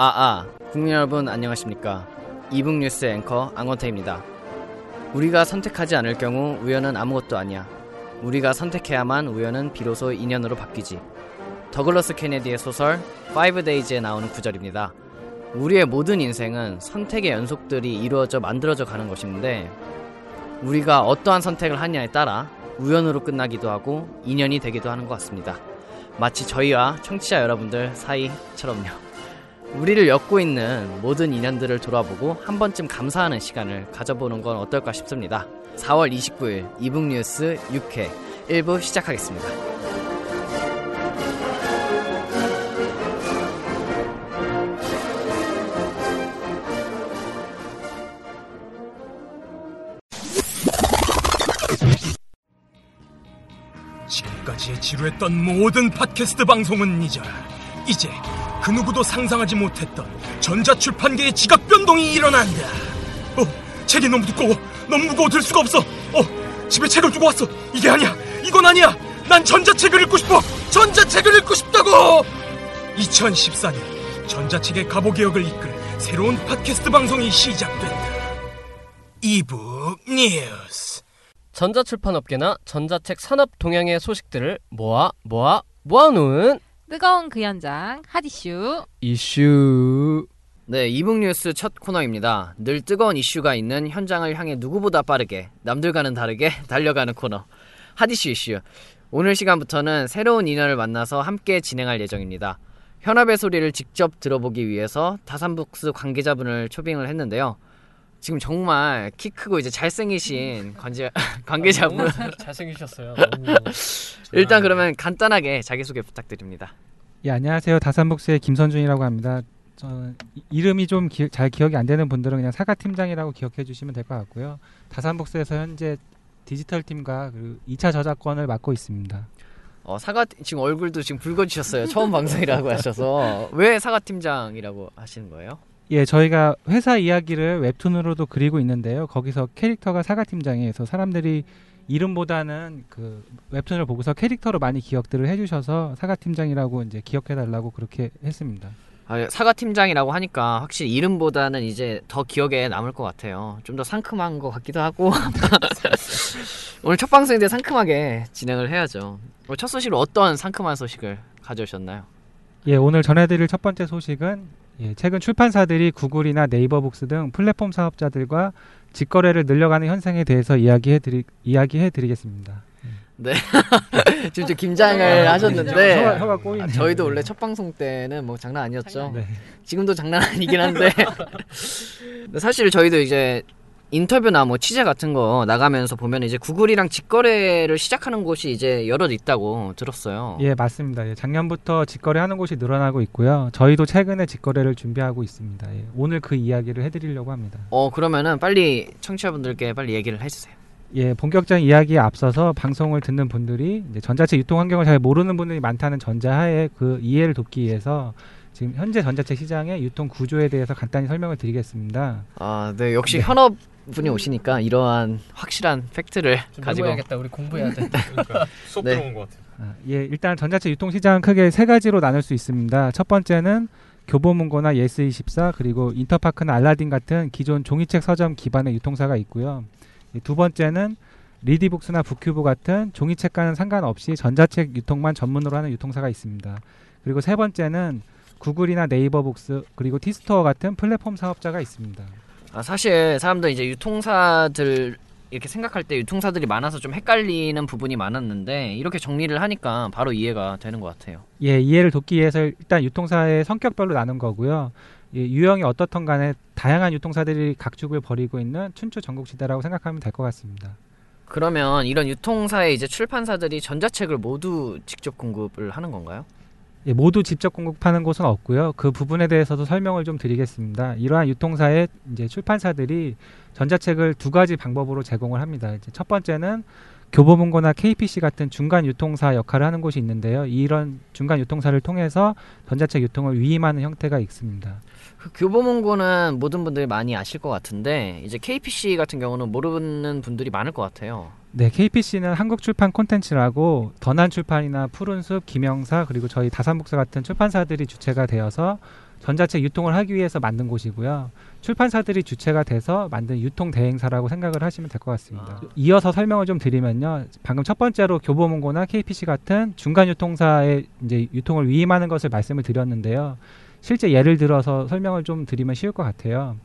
아아. 국민 여러분 안녕하십니까? 이북 뉴스 앵커 앙원태입니다. 우리가 선택하지 않을 경우 우연은 아무것도 아니야. 우리가 선택해야만 우연은 비로소 인연으로 바뀌지. 더글러스 케네디의 소설 5데이즈에 나오는 구절입니다. 우리의 모든 인생은 선택의 연속들이 이루어져 만들어져 가는 것인데 우리가 어떠한 선택을 하냐에 따라 우연으로 끝나기도 하고 인연이 되기도 하는 것 같습니다. 마치 저희와 청취자 여러분들 사이처럼요. 우리를 엮고 있는 모든 인연들을 돌아보고 한 번쯤 감사하는 시간을 가져보는 건 어떨까 싶습니다. 4월 29일 이북뉴스 6회 1부 시작하겠습니다. 지금까지 지루했던 모든 팟캐스트 방송은 잊어라. 이제 그 누구도 상상하지 못했던 전자출판계의 지각 변동이 일어난다. 어, 책이 너무 두꺼워. 너무 무거워 들 수가 없어. 어, 집에 책을 두고 왔어. 이게 아니야. 이건 아니야. 난 전자책을 읽고 싶어. 전자책을 읽고 싶다고. 2014년 전자책의 가보 개혁을 이끌 새로운 팟캐스트 방송이 시작된다. 이북 뉴스. 전자출판업계나 전자책 산업 동향의 소식들을 모아 모아 모아놓은 뜨거운 그 현장 핫 이슈 이슈. 네, 이북 뉴스 첫 코너입니다. 늘 뜨거운 이슈가 있는 현장을 향해 누구보다 빠르게 남들과는 다르게 달려가는 코너 핫 이슈 이슈. 오늘 시간부터는 새로운 인연을 만나서 함께 진행할 예정입니다. 현업의 소리를 직접 들어보기 위해서 다산북스 관계자분을 초빙을 했는데요. 지금 정말 키 크고 이제 잘생기신 관계 관계자분 잘생기셨어요. 일단 그러면 간단하게 자기소개 부탁드립니다. 예, 안녕하세요. 다산북스의 김선준이라고 합니다. 저 이름이 좀 잘 기억이 안 되는 분들은 그냥 사과 팀장이라고 기억해 주시면 될 것 같고요. 다산북스에서 현재 디지털 팀과 그 2차 저작권을 맡고 있습니다. 어, 사과 지금 얼굴도 지금 붉어지셨어요. 처음 방송이라고 하셔서 왜 사과 팀장이라고 하시는 거예요? 예, 저희가 회사 이야기를 웹툰으로도 그리고 있는데요. 거기서 캐릭터가 사과 팀장이어서 사람들이 이름보다는 그 웹툰을 보고서 캐릭터로 많이 기억들을 해주셔서 사과 팀장이라고 이제 기억해달라고 그렇게 했습니다. 아, 사과 팀장이라고 하니까 확실히 이름보다는 이제 더 기억에 남을 것 같아요. 좀 더 상큼한 것 같기도 하고 오늘 첫 방송인데 상큼하게 진행을 해야죠. 첫 소식으로 어떤 상큼한 소식을 가져오셨나요? 예, 오늘 전해드릴 첫 번째 소식은 예, 최근 출판사들이 구글이나 네이버 북스 등 플랫폼 사업자들과 직거래를 늘려가는 현상에 대해서 이야기해 드리 이야기해 드리겠습니다. 네. 지금 좀 김장을 아, 하셨는데 혀가, 혀가 꼬이네. 아, 저희도 원래 첫 방송 때는 뭐 장난 아니었죠. 네. 지금도 장난 아니긴 한데 사실 저희도 이제 인터뷰나 뭐 취재 같은 거 나가면서 보면 이제 구글이랑 직거래를 시작하는 곳이 이제 여러 있다고 들었어요. 예, 맞습니다. 예, 작년부터 직거래 하는 곳이 늘어나고 있고요. 저희도 최근에 직거래를 준비하고 있습니다. 예, 오늘 그 이야기를 해드리려고 합니다. 어, 그러면은 빨리 청취자분들께 빨리 얘기를 해주세요. 예, 본격적인 이야기에 앞서서 방송을 듣는 분들이 전자책 유통 환경을 잘 모르는 분들이 많다는 전자하에 그 이해를 돕기 위해서 지금 현재 전자책 시장의 유통 구조에 대해서 간단히 설명을 드리겠습니다. 아, 네, 역시 네. 현업 분이 오시니까 이러한 확실한 팩트를 가지고 해야겠다. 우리 공부해야 돼. 그러니까 수업 네. 들어온 것 같아요. 아, 예, 일단 전자책 유통 시장은 크게 세 가지로 나눌 수 있습니다. 첫 번째는 교보문고나 예스24 그리고 인터파크나 알라딘 같은 기존 종이책 서점 기반의 유통사가 있고요. 두 번째는 리디북스나 북큐브 같은 종이책과는 상관없이 전자책 유통만 전문으로 하는 유통사가 있습니다. 그리고 세 번째는 구글이나 네이버 북스 그리고 티스토어 같은 플랫폼 사업자가 있습니다. 아, 사실 사람들 이제 유통사들 이렇게 생각할 때 유통사들이 많아서 좀 헷갈리는 부분이 많았는데 이렇게 정리를 하니까 바로 이해가 되는 것 같아요. 예, 이해를 돕기 위해서 일단 유통사의 성격별로 나눈 거고요. 예, 유형이 어떻든 간에 다양한 유통사들이 각축을 벌이고 있는 춘추 전국시대라고 생각하면 될 것 같습니다. 그러면 이런 유통사의 이제 출판사들이 전자책을 모두 직접 공급을 하는 건가요? 예, 모두 직접 공급하는 곳은 없고요. 그 부분에 대해서도 설명을 좀 드리겠습니다. 이러한 유통사의 이제 출판사들이 전자책을 두 가지 방법으로 제공을 합니다. 이제 첫 번째는 교보문고나 KPC 같은 중간 유통사 역할을 하는 곳이 있는데요. 이런 중간 유통사를 통해서 전자책 유통을 위임하는 형태가 있습니다. 그 교보문고는 모든 분들이 많이 아실 것 같은데 이제 KPC 같은 경우는 모르는 분들이 많을 것 같아요. 네, KPC는 한국출판 콘텐츠라고 더난출판이나 푸른숲, 김영사 그리고 저희 다산북사 같은 출판사들이 주체가 되어서 전자책 유통을 하기 위해서 만든 곳이고요. 출판사들이 주체가 돼서 만든 유통 대행사라고 생각을 하시면 될 것 같습니다. 아. 이어서 설명을 좀 드리면요. 방금 첫 번째로 교보문고나 KPC 같은 중간 유통사의 이제 유통을 위임하는 것을 말씀을 드렸는데요. 실제 예를 들어서 설명을 좀 드리면 쉬울 것 같아요.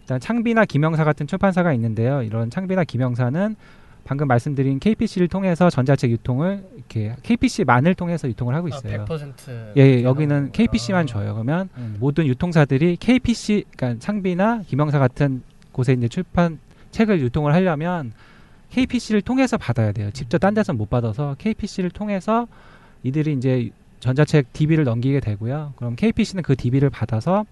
일단 창비나 김영사 같은 출판사가 있는데요. 이런 창비나 김영사는 방금 말씀드린 KPC를 통해서 전자책 유통을 이렇게 KPC만을 통해서 유통을 하고 있어요. 아, 100% 예, 예, 여기는 KPC만 줘요. 그러면 음. 모든 유통사들이 KPC, 그러니까 창비나 김영사 같은 곳에 이제 출판 책을 유통을 하려면 KPC를 통해서 받아야 돼요. 직접 딴 데서 못 받아서 KPC를 통해서 이들이 이제 전자책 DB를 넘기게 되고요. 그럼 KPC는 그 DB를 받아서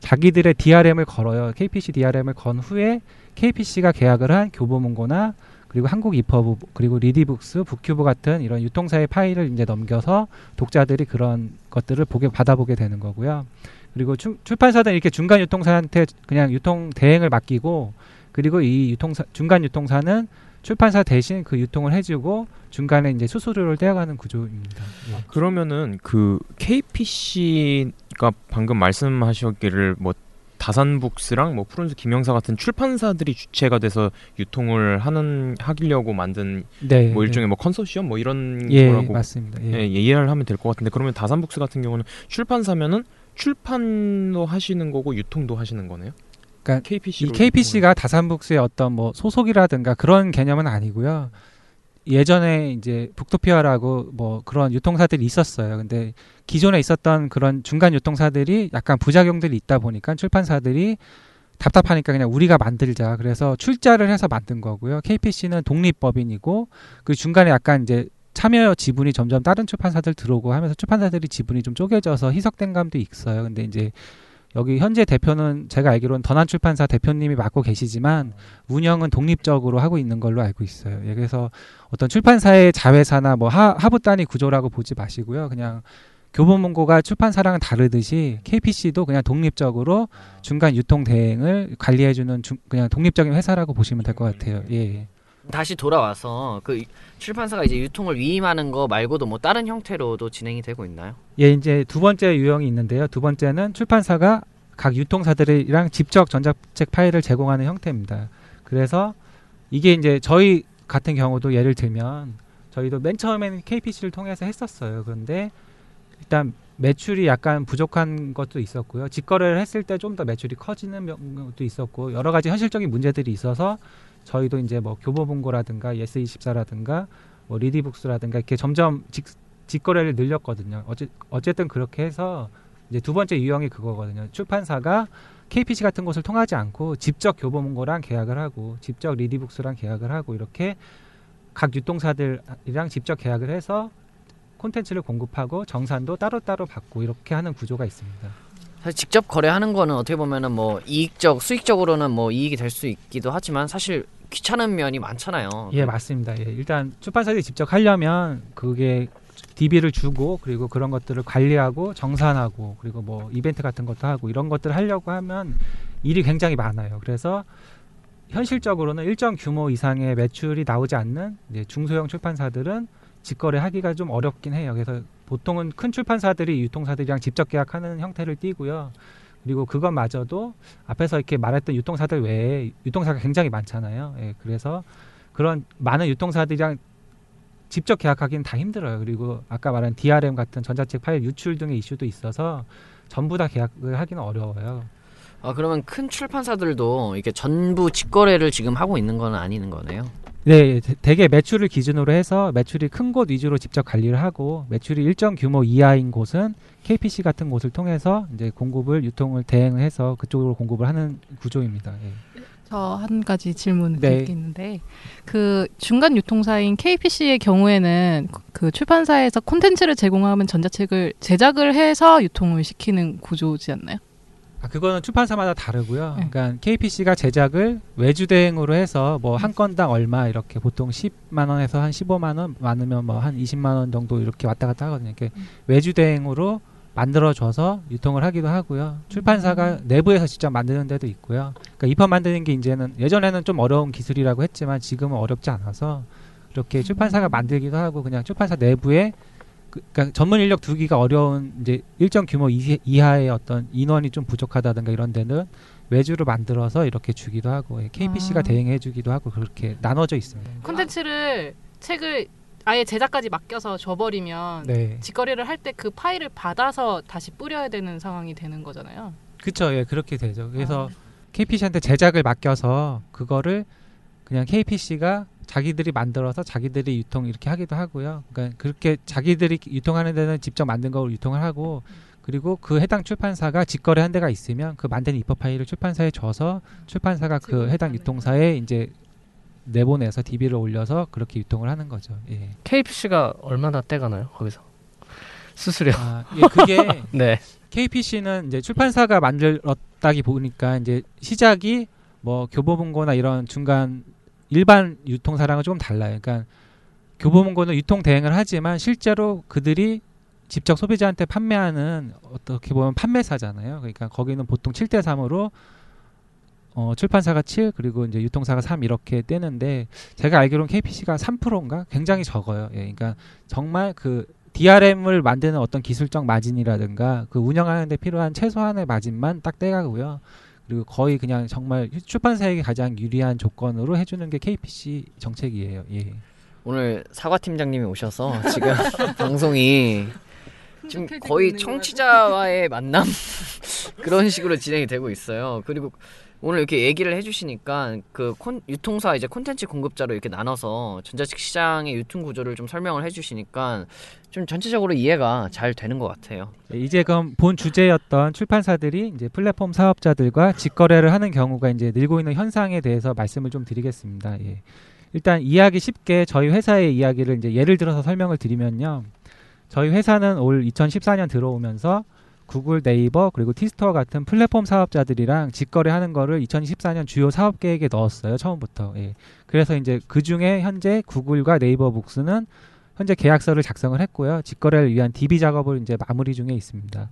자기들의 DRM을 걸어요. KPC DRM을 건 후에 KPC가 계약을 한 교보문고나 그리고 한국 이퍼브 그리고 리디북스, 북큐브 같은 이런 유통사의 파일을 이제 넘겨서 독자들이 그런 것들을 보게 받아보게 되는 거고요. 그리고 출, 출판사들은 이렇게 중간 유통사한테 그냥 유통 대행을 맡기고 그리고 이 유통사 중간 유통사는 출판사 대신 그 유통을 해주고 중간에 이제 수수료를 떼어가는 구조입니다. 예. 그러면은 그 KPC가 방금 말씀하셨기를 뭐 다산북스랑 뭐 푸른수 김영사 같은 출판사들이 주체가 돼서 유통을 하는 하려고 만든 네, 뭐 네. 일종의 뭐 컨소시엄 뭐 이런 예, 거라고 맞습니다. 예. 예, 이해를 하면 될 것 같은데 그러면 다산북스 같은 경우는 출판사면은 출판도 하시는 거고 유통도 하시는 거네요. 그러니까 KPC 이 KPC가 다산북스의 어떤 뭐 소속이라든가 그런 개념은 아니고요. 예전에 이제 북토피아라고 뭐 그런 유통사들이 있었어요. 근데 기존에 있었던 그런 중간 유통사들이 약간 부작용들이 있다 보니까 출판사들이 답답하니까 그냥 우리가 만들자. 그래서 출자를 해서 만든 거고요. KPC는 독립법인이고 그 중간에 약간 이제 참여 지분이 점점 다른 출판사들 들어오고 하면서 출판사들이 지분이 좀 쪼개져서 희석된 감도 있어요. 근데 이제 여기 현재 대표는 제가 알기로는 더난 출판사 대표님이 맡고 계시지만 운영은 독립적으로 하고 있는 걸로 알고 있어요. 예, 그래서 어떤 출판사의 자회사나 뭐 하, 하부 단위 구조라고 보지 마시고요. 그냥 교보문고가 출판사랑은 다르듯이 KPC도 그냥 독립적으로 중간 유통 대행을 관리해주는 중- 그냥 독립적인 회사라고 보시면 될 것 같아요. 예. 다시 돌아와서 그 출판사가 이제 유통을 위임하는 거 말고도 뭐 다른 형태로도 진행이 되고 있나요? 예, 이제 두 번째 유형이 있는데요. 두 번째는 출판사가 각 유통사들이랑 직접 전자책 파일을 제공하는 형태입니다. 그래서 이게 이제 저희 같은 경우도 예를 들면 저희도 맨 처음에는 KPC를 통해서 했었어요. 그런데 일단 매출이 약간 부족한 것도 있었고요. 직거래를 했을 때 좀 더 매출이 커지는 경우도 있었고 여러 가지 현실적인 문제들이 있어서 저희도 이제 뭐 교보문고라든가 예스24라든가 뭐 리디북스라든가 이렇게 점점 직, 직거래를 늘렸거든요. 어째, 어쨌든 그렇게 해서 이제 두 번째 유형이 그거거든요. 출판사가 KPC 같은 곳을 통하지 않고 직접 교보문고랑 계약을 하고 직접 리디북스랑 계약을 하고 이렇게 각 유통사들이랑 직접 계약을 해서 콘텐츠를 공급하고 정산도 따로따로 받고 이렇게 하는 구조가 있습니다. 사실 직접 거래하는 거는 어떻게 보면은 뭐 이익적 수익적으로는 뭐 이익이 될 수 있기도 하지만 사실 귀찮은 면이 많잖아요. 예, 맞습니다. 예, 일단 출판사들이 직접 하려면 그게 DB를 주고 그리고 그런 것들을 관리하고 정산하고 그리고 뭐 이벤트 같은 것도 하고 이런 것들을 하려고 하면 일이 굉장히 많아요. 그래서 현실적으로는 일정 규모 이상의 매출이 나오지 않는 중소형 출판사들은 직거래하기가 좀 어렵긴 해요. 그래서 보통은 큰 출판사들이 유통사들이랑 직접 계약하는 형태를 띠고요. 그리고 그것마저도 앞에서 이렇게 말했던 유통사들 외에 유통사가 굉장히 많잖아요. 예, 그래서 그런 많은 유통사들이랑 직접 계약하기는 다 힘들어요. 그리고 아까 말한 DRM 같은 전자책 파일 유출 등의 이슈도 있어서 전부 다 계약을 하기는 어려워요. 아 그러면 큰 출판사들도 이게 전부 직거래를 지금 하고 있는 건 아니는 거네요. 네, 대- 대개 매출을 기준으로 해서 매출이 큰 곳 위주로 직접 관리를 하고 매출이 일정 규모 이하인 곳은 KPC 같은 곳을 통해서 이제 공급을 유통을 대행해서 그쪽으로 공급을 하는 구조입니다. 예. 저한 가지 질문 네. 드릴 게 있는데 그 중간 유통사인 KPC의 경우에는 그 출판사에서 콘텐츠를 제공하면 전자책을 제작을 해서 유통을 시키는 구조지 않나요? 아, 그거는 출판사마다 다르고요. 네. 그러니까 KPC가 제작을 외주 대행으로 해서 뭐 한 건당 얼마 이렇게 보통 10만 원에서 한 15만 원 많으면 뭐 한 20만 원 정도 이렇게 왔다 갔다 하거든요. 이렇게 외주 대행으로 만들어 줘서 유통을 하기도 하고요. 출판사가 내부에서 직접 만드는 데도 있고요. 그러니까 입헌 만드는 게 이제는 예전에는 좀 어려운 기술이라고 했지만 지금은 어렵지 않아서 이렇게 출판사가 만들기도 하고 그냥 출판사 내부에 그, 그러니까 전문 인력 두기가 어려운 이제 일정 규모 이, 이하의 어떤 인원이 좀 부족하다든가 이런 데는 외주로 만들어서 이렇게 주기도 하고 예, KPC가 아. 대행해 주기도 하고 그렇게 나눠져 있습니다. 콘텐츠를 책을 아예 제작까지 맡겨서 줘버리면 네. 직거래를 할 때 그 파일을 받아서 다시 뿌려야 되는 상황이 되는 거잖아요. 그쵸, 예, 그렇게 되죠. 그래서 아. KPC한테 제작을 맡겨서 그거를 그냥 KPC가 자기들이 만들어서 자기들이 유통 이렇게 하기도 하고요. 그러니까 그렇게 자기들이 유통하는 데는 직접 만든 걸 유통을 하고 그리고 그 해당 출판사가 직거래 한 데가 있으면 그 만든 입법 파일을 출판사에 줘서 출판사가 그 해당 유통사에 이제 내보내서 DB를 올려서 그렇게 유통을 하는 거죠. 예. KPC가 얼마나 떼가나요? 거기서 수수료. 아, 예, 그게 네. KPC는 이제 출판사가 만들었다기 보니까 이제 시작이 뭐 교보문고나 이런 중간 일반 유통사랑은 조금 달라요. 그러니까 교보문고는 유통 대행을 하지만 실제로 그들이 직접 소비자한테 판매하는 어떻게 보면 판매사잖아요. 그러니까 거기는 보통 7대 3으로 어, 출판사가 7 그리고 이제 유통사가 3 이렇게 떼는데 제가 알기로는 KPC가 3%인가 굉장히 적어요. 예, 그러니까 정말 그 DRM을 만드는 어떤 기술적 마진이라든가 그 운영하는데 필요한 최소한의 마진만 딱 떼가고요. 그리고 거의 그냥 정말 출판사에게 가장 유리한 조건으로 해주는 게 KPC 정책이에요. 예. 오늘 사과 팀장님이 오셔서 지금 방송이 지금 거의 청취자와의 만남 그런 식으로 진행이 되고 있어요. 그리고 오늘 이렇게 얘기를 해주시니까 그 콘, 유통사 이제 콘텐츠 공급자로 이렇게 나눠서 전자책 시장의 유통 구조를 좀 설명을 해주시니까 좀 전체적으로 이해가 잘 되는 것 같아요. 예, 이제 그럼 본 주제였던 출판사들이 이제 플랫폼 사업자들과 직거래를 하는 경우가 이제 늘고 있는 현상에 대해서 말씀을 좀 드리겠습니다. 예. 일단 이해하기 쉽게 저희 회사의 이야기를 이제 예를 들어서 설명을 드리면요. 저희 회사는 올 2014년 들어오면서 구글, 네이버 그리고 티스토어 같은 플랫폼 사업자들이랑 직거래하는 거를 2014년 주요 사업 계획에 넣었어요 처음부터. 예. 그래서 이제 그 중에 현재 구글과 네이버 북스는 현재 계약서를 작성을 했고요. 직거래를 위한 DB 작업을 이제 마무리 중에 있습니다.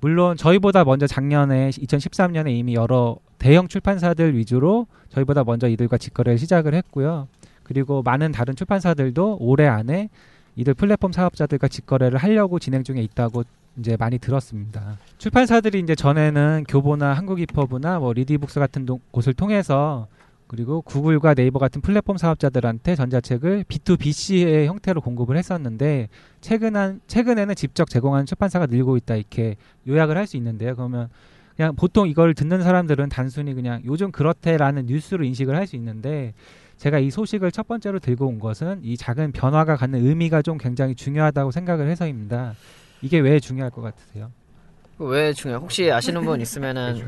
물론 저희보다 먼저 작년에 2013년에 이미 여러 대형 출판사들 위주로 저희보다 먼저 이들과 직거래를 시작을 했고요. 그리고 많은 다른 출판사들도 올해 안에 이들 플랫폼 사업자들과 직거래를 하려고 진행 중에 있다고 이제 많이 들었습니다. 출판사들이 이제 전에는 교보나 한국이퍼브나 뭐 리디북스 같은 동- 곳을 통해서 그리고 구글과 네이버 같은 플랫폼 사업자들한테 전자책을 B2BC의 형태로 공급을 했었는데 최근 최근에는 직접 제공하는 출판사가 늘고 있다 이렇게 요약을 할 수 있는데요. 그러면 그냥 보통 이걸 듣는 사람들은 단순히 그냥 요즘 그렇대라는 뉴스로 인식을 할 수 있는데 제가 이 소식을 첫 번째로 들고 온 것은 이 작은 변화가 갖는 의미가 좀 굉장히 중요하다고 생각을 해서입니다. 이게 왜 중요할 것 같으세요? 왜 중요해? 혹시 아시는 분 있으면은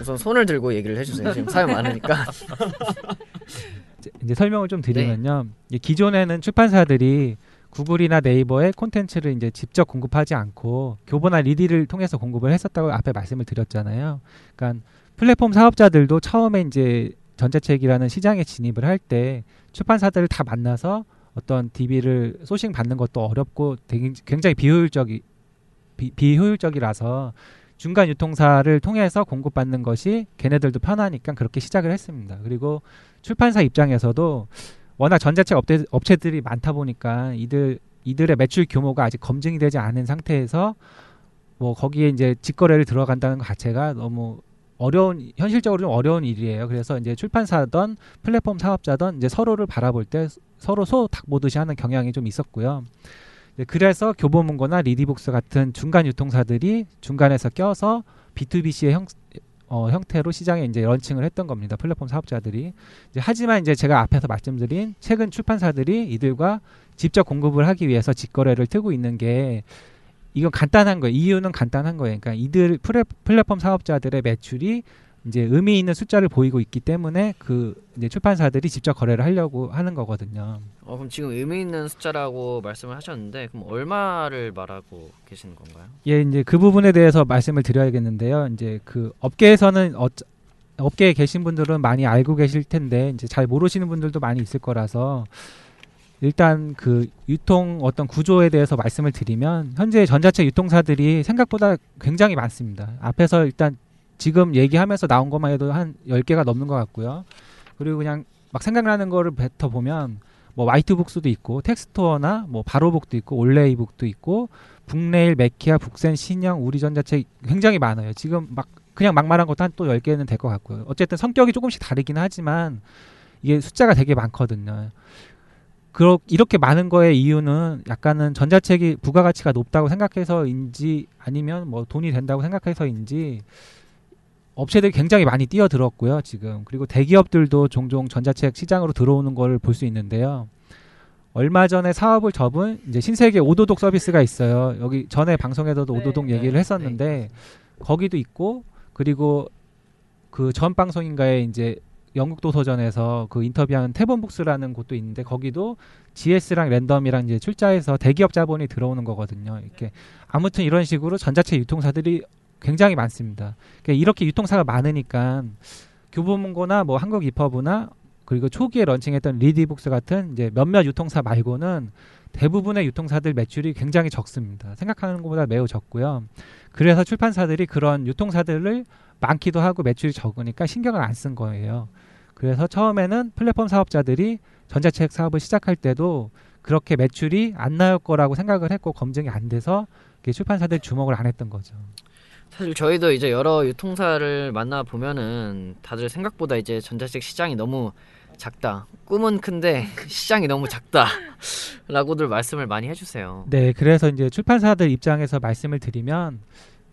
우선 손을 들고 얘기를 해주세요. 지금 사연 많으니까. 이제- 설명을 좀 드리면요. 이 기존에는 출판사들이 구글이나 네이버에 콘텐츠를 이제 직접 공급하지 않고 교보나 리디를 통해서 공급을 했었다고 앞에 말씀을 드렸잖아요. 그러니까 플랫폼 사업자들도 처음에 이제 전자책이라는 시장에 진입을 할 때 출판사들을 다 만나서 어떤 DB를 소싱 받는 것도 어렵고 굉장히 비효율적이 비, 비효율적이라서 중간 유통사를 통해서 공급받는 것이 걔네들도 편하니까 그렇게 시작을 했습니다. 그리고 출판사 입장에서도 워낙 전자책 업체, 업체들이 많다 보니까 이들 이들의 매출 규모가 아직 검증이 되지 않은 상태에서 뭐 거기에 이제 직거래를 들어간다는 것 자체가 너무 어려운 현실적으로 좀 어려운 일이에요. 그래서 이제 출판사든 플랫폼 사업자든 이제 서로를 바라볼 때 서로 소 닭 보듯이 하는 경향이 좀 있었고요. 그래서 교보문고나 리디북스 같은 중간 유통사들이 중간에서 껴서 B2BC의 형, 어, 형태로 시장에 이제 런칭을 했던 겁니다. 플랫폼 사업자들이. 이제 하지만 이제 제가 앞에서 말씀드린 최근 출판사들이 이들과 직접 공급을 하기 위해서 직거래를 트고 있는 게 이건 간단한 거예요. 이유는 간단한 거예요. 그러니까 이들 플랫- 플랫폼 사업자들의 매출이 이제 의미 있는 숫자를 보이고 있기 때문에 그 이제 출판사들이 직접 거래를 하려고 하는 거거든요. 어, 그럼 지금 의미 있는 숫자라고 말씀을 하셨는데 그럼 얼마를 말하고 계시는 건가요? 예, 이제 그 부분에 대해서 말씀을 드려야겠는데요. 이제 그 업계에서는 어, 업계에 계신 분들은 많이 알고 계실 텐데 이제 잘 모르시는 분들도 많이 있을 거라서 일단 그 유통 어떤 구조에 대해서 말씀을 드리면 현재 전자책 유통사들이 생각보다 굉장히 많습니다. 앞에서 일단 지금 얘기하면서 나온 것만 해도 한 10개가 넘는 것 같고요. 그리고 그냥 막 생각나는 거를 뱉어 보면 뭐 화이트북스도 있고 텍스토어나 뭐 바로북도 있고 올레이북도 있고 북레일, 메키아, 북센, 신형, 우리전자책 굉장히 많아요. 지금 막 그냥 막 말한 것도 한또 10개는 될 것 같고요. 어쨌든 성격이 조금씩 다르긴 하지만 이게 숫자가 되게 많거든요. 그렇 이렇게 많은 거의 이유는 약간은 전자책이 부가가치가 높다고 생각해서인지 아니면 뭐 돈이 된다고 생각해서인지 업체들이 굉장히 많이 뛰어들었고요, 지금. 그리고 대기업들도 종종 전자책 시장으로 들어오는 걸 볼 수 있는데요. 얼마 전에 사업을 접은 이제 신세계 오도독 서비스가 있어요. 여기 전에 방송에서도 네, 오도독 얘기를 네, 했었는데 거기도 있고 그리고 그 전 방송인가에 이제 영국 도서전에서 그 인터뷰한 탭온북스라는 곳도 있는데 거기도 GS랑 랜덤이랑 이제 출자해서 대기업 자본이 들어오는 거거든요. 이렇게 아무튼 이런 식으로 전자책 유통사들이 굉장히 많습니다. 그러니까 이렇게 유통사가 많으니까 교보문고나 뭐 한국 이퍼브나 그리고 초기에 런칭했던 리디북스 같은 이제 몇몇 유통사 말고는 대부분의 유통사들 매출이 굉장히 적습니다. 생각하는 것보다 매우 적고요. 그래서 출판사들이 그런 유통사들을 많기도 하고 매출이 적으니까 신경을 안 쓴 거예요. 그래서 처음에는 플랫폼 사업자들이 전자책 사업을 시작할 때도 그렇게 매출이 안 나올 거라고 생각을 했고 검증이 안 돼서 출판사들 주목을 안 했던 거죠. 사실 저희도 이제 여러 유통사를 만나 보면은 다들 생각보다 이제 전자책 시장이 너무 작다. 꿈은 큰데 시장이 너무 작다라고들 말씀을 많이 해주세요. 네, 그래서 이제 출판사들 입장에서 말씀을 드리면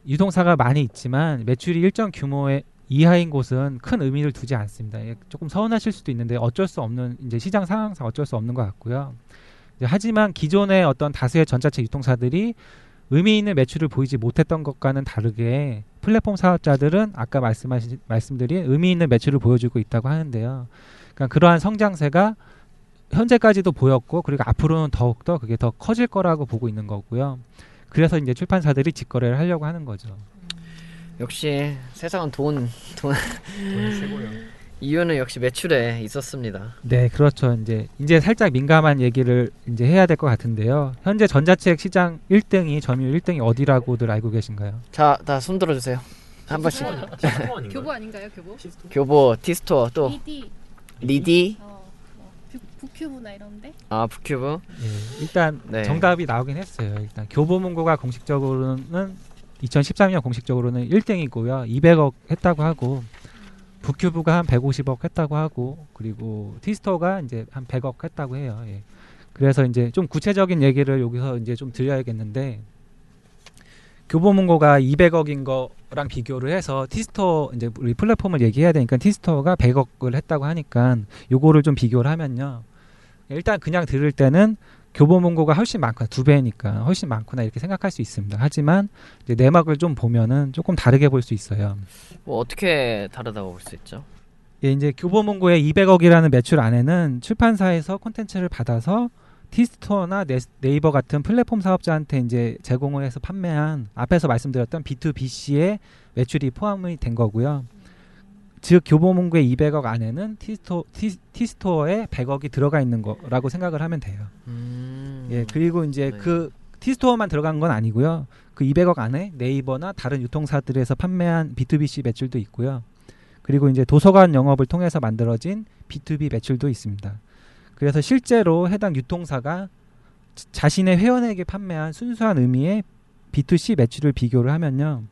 유통사가 많이 있지만 매출이 일정 규모의 이하인 곳은 큰 의미를 두지 않습니다. 조금 서운하실 수도 있는데 어쩔 수 없는 이제 시장 상황상 어쩔 수 없는 것 같고요. 하지만 기존의 어떤 다수의 전자책 유통사들이 의미 있는 매출을 보이지 못했던 것과는 다르게 플랫폼 사업자들은 아까 말씀하신 말씀드린 의미 있는 매출을 보여주고 있다고 하는데요. 그러니까 그러한 성장세가 현재까지도 보였고 그리고 앞으로는 더욱더 그게 더 커질 거라고 보고 있는 거고요. 그래서 이제 출판사들이 직거래를 하려고 하는 거죠. 역시 세상은 돈, 돈. 이유는 역시 매출에 있었습니다. 네, 그렇죠. 이제 이제 살짝 민감한 얘기를 이제 해야 될 것 같은데요. 현재 전자책 시장 1등이 점유율 1등이 어디라고들 알고 계신가요? 자, 다 손 들어 주세요. 한 번씩. 교보 아닌가요, 교보? 교보, 티스토어 또 리디 리디, 어, 뭐, 부, 북큐브나 이런데 아 북큐브. 예, 일단 네. 정답이 나오긴 했어요. 일단 교보문고가 공식적으로는 2013년 공식적으로는 1등이고요. 200억 했다고 하고 북큐브가 한 150억 했다고 하고 그리고 티스토어가 이제 한 100억 했다고 해요. 예. 그래서 이제 좀 구체적인 얘기를 여기서 이제 좀 드려야겠는데 교보문고가 200억인 거랑 비교를 해서 티스터 이제 우리 플랫폼을 얘기해야 되니까 티스터가 100억을 했다고 하니까 요거를 좀 비교를 하면요. 일단 그냥 들을 때는 교보문고가 훨씬 많구나 두 배니까 훨씬 많구나 이렇게 생각할 수 있습니다. 하지만 이제 내막을 좀 보면은 조금 다르게 볼 수 있어요. 뭐 어떻게 다르다고 볼 수 있죠? 예, 이제 교보문고의 200억이라는 매출 안에는 출판사에서 콘텐츠를 받아서 티스토어나 네, 네이버 같은 플랫폼 사업자한테 이제 제공을 해서 판매한 앞에서 말씀드렸던 B2BC의 매출이 포함이 된 거고요. 즉 교보문고의 200억 안에는 티스토 티, 티스토어에 100억이 들어가 있는 거라고 생각을 하면 돼요. 음. 예, 그리고 이제 네. 그 티스토어만 들어간 건 아니고요. 그 200억 안에 네이버나 다른 유통사들에서 판매한 B2BC 매출도 있고요. 그리고 이제 도서관 영업을 통해서 만들어진 B2B 매출도 있습니다. 그래서 실제로 해당 유통사가 자- 자신의 회원에게 판매한 순수한 의미의 B2C 매출을 비교를 하면요.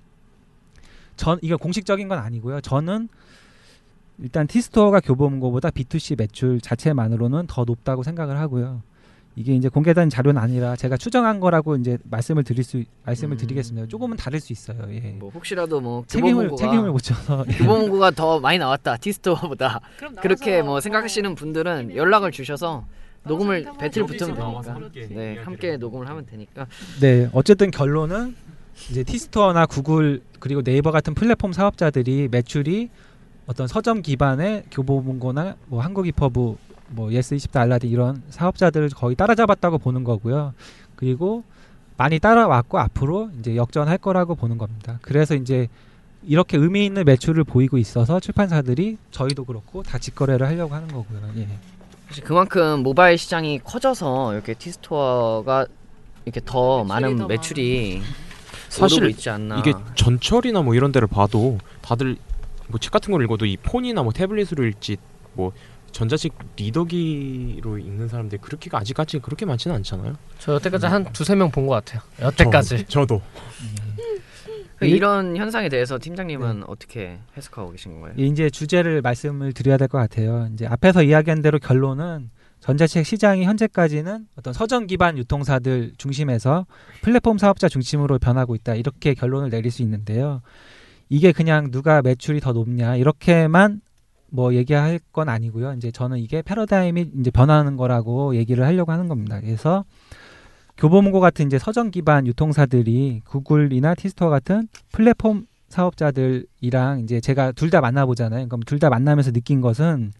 전 이게 공식적인 건 아니고요. 저는 일단 티스토어가 교보문고보다 B2C 매출 자체만으로는 더 높다고 생각을 하고요. 이게 이제 공개된 자료는 아니라 제가 추정한 거라고 이제 말씀을 드릴 수 말씀을 음. 드리겠습니다. 조금은 다를 수 있어요. 예. 뭐 혹시라도 뭐 책임을 교보문고가 책임을 못 져서 예. 교보문고가 더 많이 나왔다 티스토어보다 그렇게 뭐 생각하시는 분들은 연락을 주셔서 녹음을 배틀 붙으면 되니까 함께 네 함께 녹음을 하면 되니까 네, 어쨌든 결론은 이제 티스토어나 구글 그리고 네이버 같은 플랫폼 사업자들이 매출이 어떤 서점 기반의 교보문고나 뭐 한국이퍼브 뭐 예스 24 알라딘 이런 사업자들을 거의 따라잡았다고 보는 거고요. 그리고 많이 따라왔고 앞으로 이제 역전할 거라고 보는 겁니다. 그래서 이제 이렇게 의미 있는 매출을 보이고 있어서 출판사들이 저희도 그렇고 다 직거래를 하려고 하는 거고요. 예. 사실 그만큼 모바일 시장이 커져서 이렇게 티스토어가 이렇게 더 많은 더 매출이 사실 오르고 있지 않나. 이게 전철이나 뭐 이런 데를 봐도 다들 뭐 책 같은 걸 읽어도 이 폰이나 뭐 태블릿으로 읽지 뭐 전자책 리더기로 읽는 사람들이 그렇게가 아직까지 그렇게 많지는 않잖아요. 저 여태까지 한 두세 명 본 것 같아요. 여태까지. 저, 도그 이런 현상에 대해서 팀장님은 어떻게 해석하고 계신 건가요? 예, 이제 주제를 말씀을 드려야 될 것 같아요. 이제 앞에서 이야기한 대로 결론은 전자책 시장이 현재까지는 어떤 서점 기반 유통사들 중심에서 플랫폼 사업자 중심으로 변하고 있다. 이렇게 결론을 내릴 수 있는데요. 이게 그냥 누가 매출이 더 높냐 이렇게만 뭐 얘기할 건 아니고요. 이제 저는 이게 패러다임이 이제 변하는 거라고 얘기를 하려고 하는 겁니다. 그래서 교보문고 같은 이제 서점 기반 유통사들이 구글이나 티스토어 같은 플랫폼 사업자들이랑 이제 제가 둘 다 만나보잖아요. 그럼 둘 다 만나면서 느낀 것은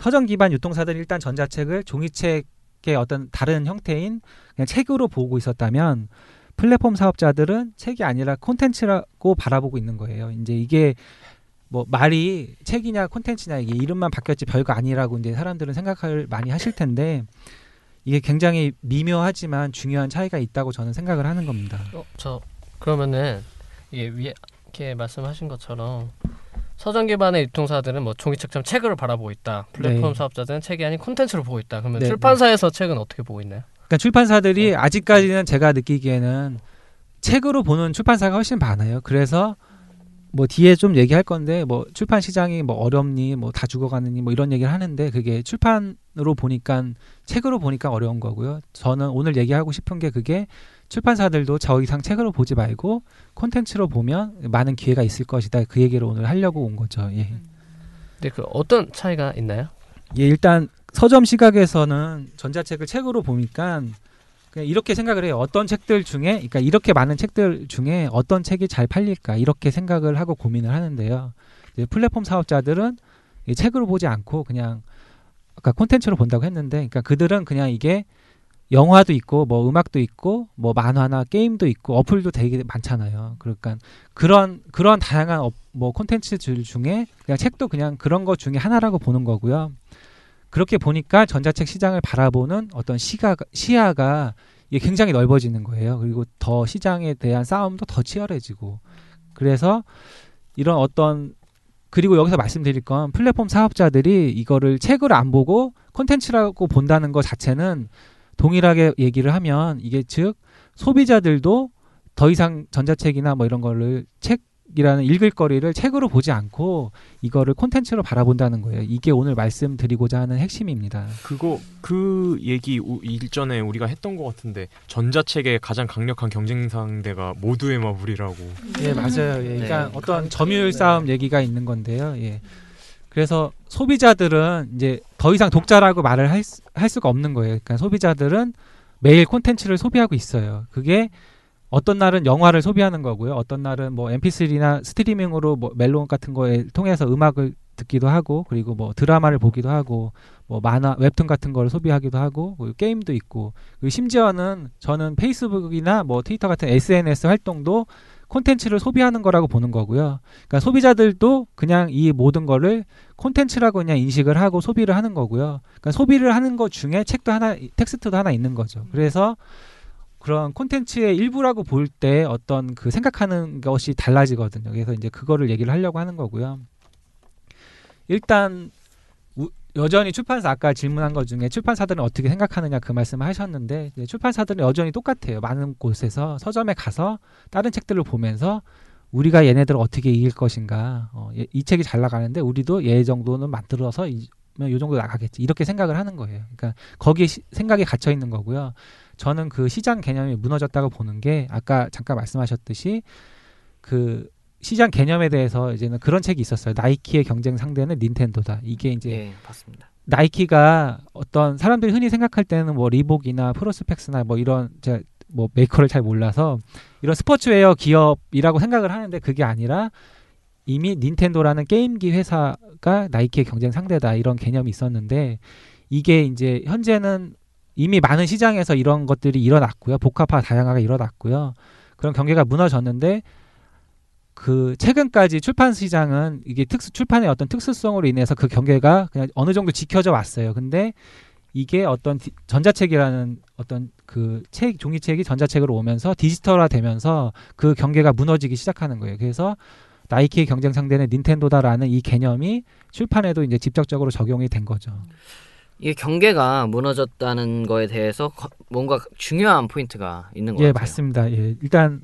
서점 기반 유통사들이 일단 전자책을 종이책의 어떤 다른 형태인 그냥 책으로 보고 있었다면 플랫폼 사업자들은 책이 아니라 콘텐츠라고 바라보고 있는 거예요. 이제 이게 뭐 말이 책이냐 콘텐츠냐 이게 이름만 바뀌었지 별거 아니라고 이제 사람들은 생각을 많이 하실 텐데 이게 굉장히 미묘하지만 중요한 차이가 있다고 저는 생각을 하는 겁니다. 어, 저 그러면은 이게 위에 이렇게 말씀하신 것처럼 서점 기반의 유통사들은 뭐 종이책처럼 책을 바라보고 있다. 플랫폼 네. 사업자들은 책이 아닌 콘텐츠로 보고 있다. 그러면 네, 출판사에서 책은 어떻게 보고 있나요? 그러니까 출판사들이 아직까지는 제가 느끼기에는 책으로 보는 출판사가 훨씬 많아요. 그래서 뭐 뒤에 좀 얘기할 건데 뭐 출판 시장이 뭐 어렵니 뭐 다 죽어가느니 뭐 이런 얘기를 하는데 그게 출판으로 보니까 책으로 보니까 어려운 거고요. 저는 오늘 얘기하고 싶은 게 그게 출판사들도 저 이상 책으로 보지 말고 콘텐츠로 보면 많은 기회가 있을 것이다. 그 얘기를 오늘 하려고 온 거죠. 예. 근데 그 어떤 차이가 있나요? 예, 일단 서점 시각에서는 전자책을 책으로 보니까 그냥 이렇게 생각을 해요. 어떤 책들 중에, 그러니까 이렇게 많은 책들 중에 어떤 책이 잘 팔릴까 이렇게 생각을 하고 고민을 하는데요. 이제 플랫폼 사업자들은 이 책으로 보지 않고 그냥 아까 콘텐츠로 본다고 했는데, 그러니까 그들은 그냥 이게 영화도 있고 뭐 음악도 있고 뭐 만화나 게임도 있고 어플도 되게 많잖아요. 그러니까 그런 그런 다양한 어, 뭐 콘텐츠들 중에 그냥 책도 그냥 그런 것 중에 하나라고 보는 거고요. 그렇게 보니까 전자책 시장을 바라보는 어떤 시가 시야가 이게 굉장히 넓어지는 거예요. 그리고 더 시장에 대한 싸움도 더 치열해지고 그래서 이런 어떤 그리고 여기서 말씀드릴 건 플랫폼 사업자들이 이거를 책으로 안 보고 콘텐츠라고 본다는 것 자체는 동일하게 얘기를 하면 이게 즉 소비자들도 더 이상 전자책이나 뭐 이런 거를 책 이라는 읽을 거리를 책으로 보지 않고 이거를 콘텐츠로 바라본다는 거예요. 이게 오늘 말씀드리고자 하는 핵심입니다. 그거 그 얘기 우- 일전에 우리가 했던 것 같은데 전자책의 가장 강력한 경쟁 상대가 모두의 마블이라고. 예, 맞아요. 예, 그러니까 네. 어떤 점유율 싸움 얘기가 있는 건데요. 예. 그래서 소비자들은 이제 더 이상 독자라고 말을 할, 수, 할 수가 없는 거예요. 그러니까 소비자들은 매일 콘텐츠를 소비하고 있어요. 그게 어떤 날은 영화를 소비하는 거고요. 어떤 날은 뭐 MP3나 스트리밍으로 뭐 멜론 같은 거에 통해서 음악을 듣기도 하고 그리고 뭐 드라마를 보기도 하고 뭐 만화 웹툰 같은 거를 소비하기도 하고 그리고 게임도 있고 그리고 심지어는 저는 페이스북이나 뭐 트위터 같은 SNS 활동도 콘텐츠를 소비하는 거라고 보는 거고요. 그러니까 소비자들도 그냥 이 모든 거를 콘텐츠라고 그냥 인식을 하고 소비를 하는 거고요. 그러니까 소비를 하는 것 중에 책도 하나, 텍스트도 하나 있는 거죠. 그래서 그런 콘텐츠의 일부라고 볼 때 어떤 그 생각하는 것이 달라지거든요. 그래서 이제 그거를 얘기를 하려고 하는 거고요. 일단 우- 여전히 출판사 아까 질문한 것 중에 출판사들은 어떻게 생각하느냐 그 말씀을 하셨는데 출판사들은 여전히 똑같아요. 많은 곳에서 서점에 가서 다른 책들을 보면서 우리가 얘네들을 어떻게 이길 것인가. 어, 얘- 이 책이 잘 나가는데 우리도 얘 정도는 만들어서 이, 요 정도 나가겠지. 이렇게 생각을 하는 거예요. 그러니까 거기에 시- 생각이 갇혀 있는 거고요. 저는 그 시장 개념이 무너졌다고 보는 게 아까 잠깐 말씀하셨듯이 그 시장 개념에 대해서 이제는 그런 책이 있었어요. 나이키의 경쟁 상대는 닌텐도다. 이게 이제 예, 봤습니다. 나이키가 어떤 사람들이 흔히 생각할 때는 뭐 리복이나 프로스펙스나 뭐 이런 제가 뭐 메이커를 잘 몰라서 이런 스포츠웨어 기업이라고 생각을 하는데 그게 아니라 이미 닌텐도라는 게임기 회사가 나이키의 경쟁 상대다 이런 개념이 있었는데 이게 이제 현재는 이미 많은 시장에서 이런 것들이 일어났고요. 복합화 다양화가 일어났고요. 그런 경계가 무너졌는데 그 최근까지 출판 시장은 이게 특수 출판의 어떤 특수성으로 인해서 그 경계가 그냥 어느 정도 지켜져 왔어요. 근데 이게 어떤 디- 전자책이라는 어떤 그 책 종이책이 전자책으로 오면서 디지털화 되면서 그 경계가 무너지기 시작하는 거예요. 그래서 나이키의 경쟁 상대는 닌텐도다라는 이 개념이 출판에도 이제 직접적으로 적용이 된 거죠. 이게 경계가 무너졌다는 거에 대해서 거- 뭔가 중요한 포인트가 있는 것 예, 같아요. 맞습니다. 예, 일단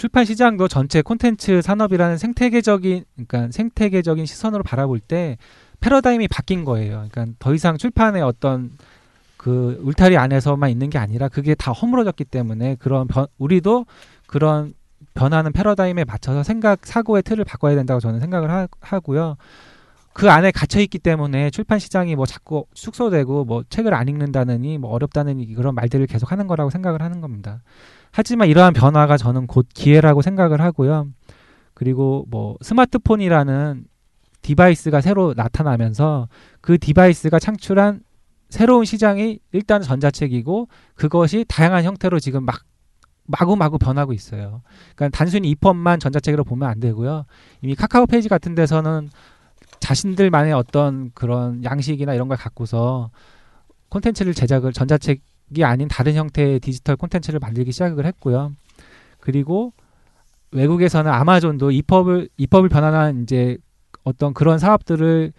출판 시장도 전체 콘텐츠 산업이라는 생태계적인 그러니까 생태계적인 시선으로 바라볼 때 패러다임이 바뀐 거예요. 그러니까 더 이상 출판의 어떤 그 울타리 안에서만 있는 게 아니라 그게 다 허물어졌기 때문에 그런 변, 우리도 그런 변하는 패러다임에 맞춰서 생각 사고의 틀을 바꿔야 된다고 저는 생각을 하, 하고요. 그 안에 갇혀 있기 때문에 출판 시장이 뭐 자꾸 축소되고 뭐 책을 안 읽는다느니 뭐 어렵다느니 그런 말들을 계속 하는 거라고 생각을 하는 겁니다. 하지만 이러한 변화가 저는 곧 기회라고 생각을 하고요. 그리고 뭐 스마트폰이라는 디바이스가 새로 나타나면서 그 디바이스가 창출한 새로운 시장이 일단 전자책이고 그것이 다양한 형태로 지금 막 마구마구 변하고 있어요. 그러니까 단순히 EPUB만 전자책으로 보면 안 되고요. 이미 카카오 페이지 같은 데서는 자신들만의 어떤 그런 양식이나 이런 걸 갖고서 콘텐츠를 제작을 전자책이 아닌 다른 형태의 디지털 콘텐츠를 만들기 시작을 했고요. 그리고 외국에서는 아마존도 이펍을 이펍을 변환한 이제 어떤 그런 사업들을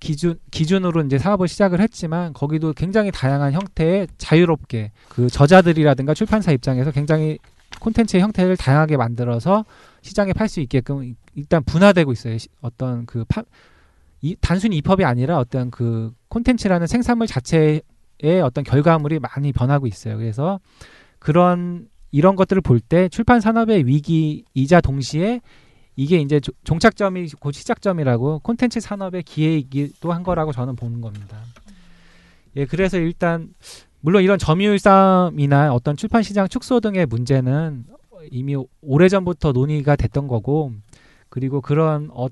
기준 기준으로 이제 사업을 시작을 했지만 거기도 굉장히 다양한 형태의 자유롭게 그 저자들이라든가 출판사 입장에서 굉장히 콘텐츠의 형태를 다양하게 만들어서 시장에 팔 수 있게끔 일단 분화되고 있어요. 시- 어떤 그 파, 이, 단순히 이펍이 아니라 어떤 그 콘텐츠라는 생산물 자체의 어떤 결과물이 많이 변하고 있어요. 그래서 그런 이런 것들을 볼 때 출판 산업의 위기이자 동시에 이게 이제 조- 종착점이 곧 시작점이라고 콘텐츠 산업의 기회이기도 한 거라고 저는 보는 겁니다. 예, 그래서 일단 물론 이런 점유율 싸움이나 어떤 출판 시장 축소 등의 문제는 이미 오래전부터 논의가 됐던 거고 그리고 그런 어,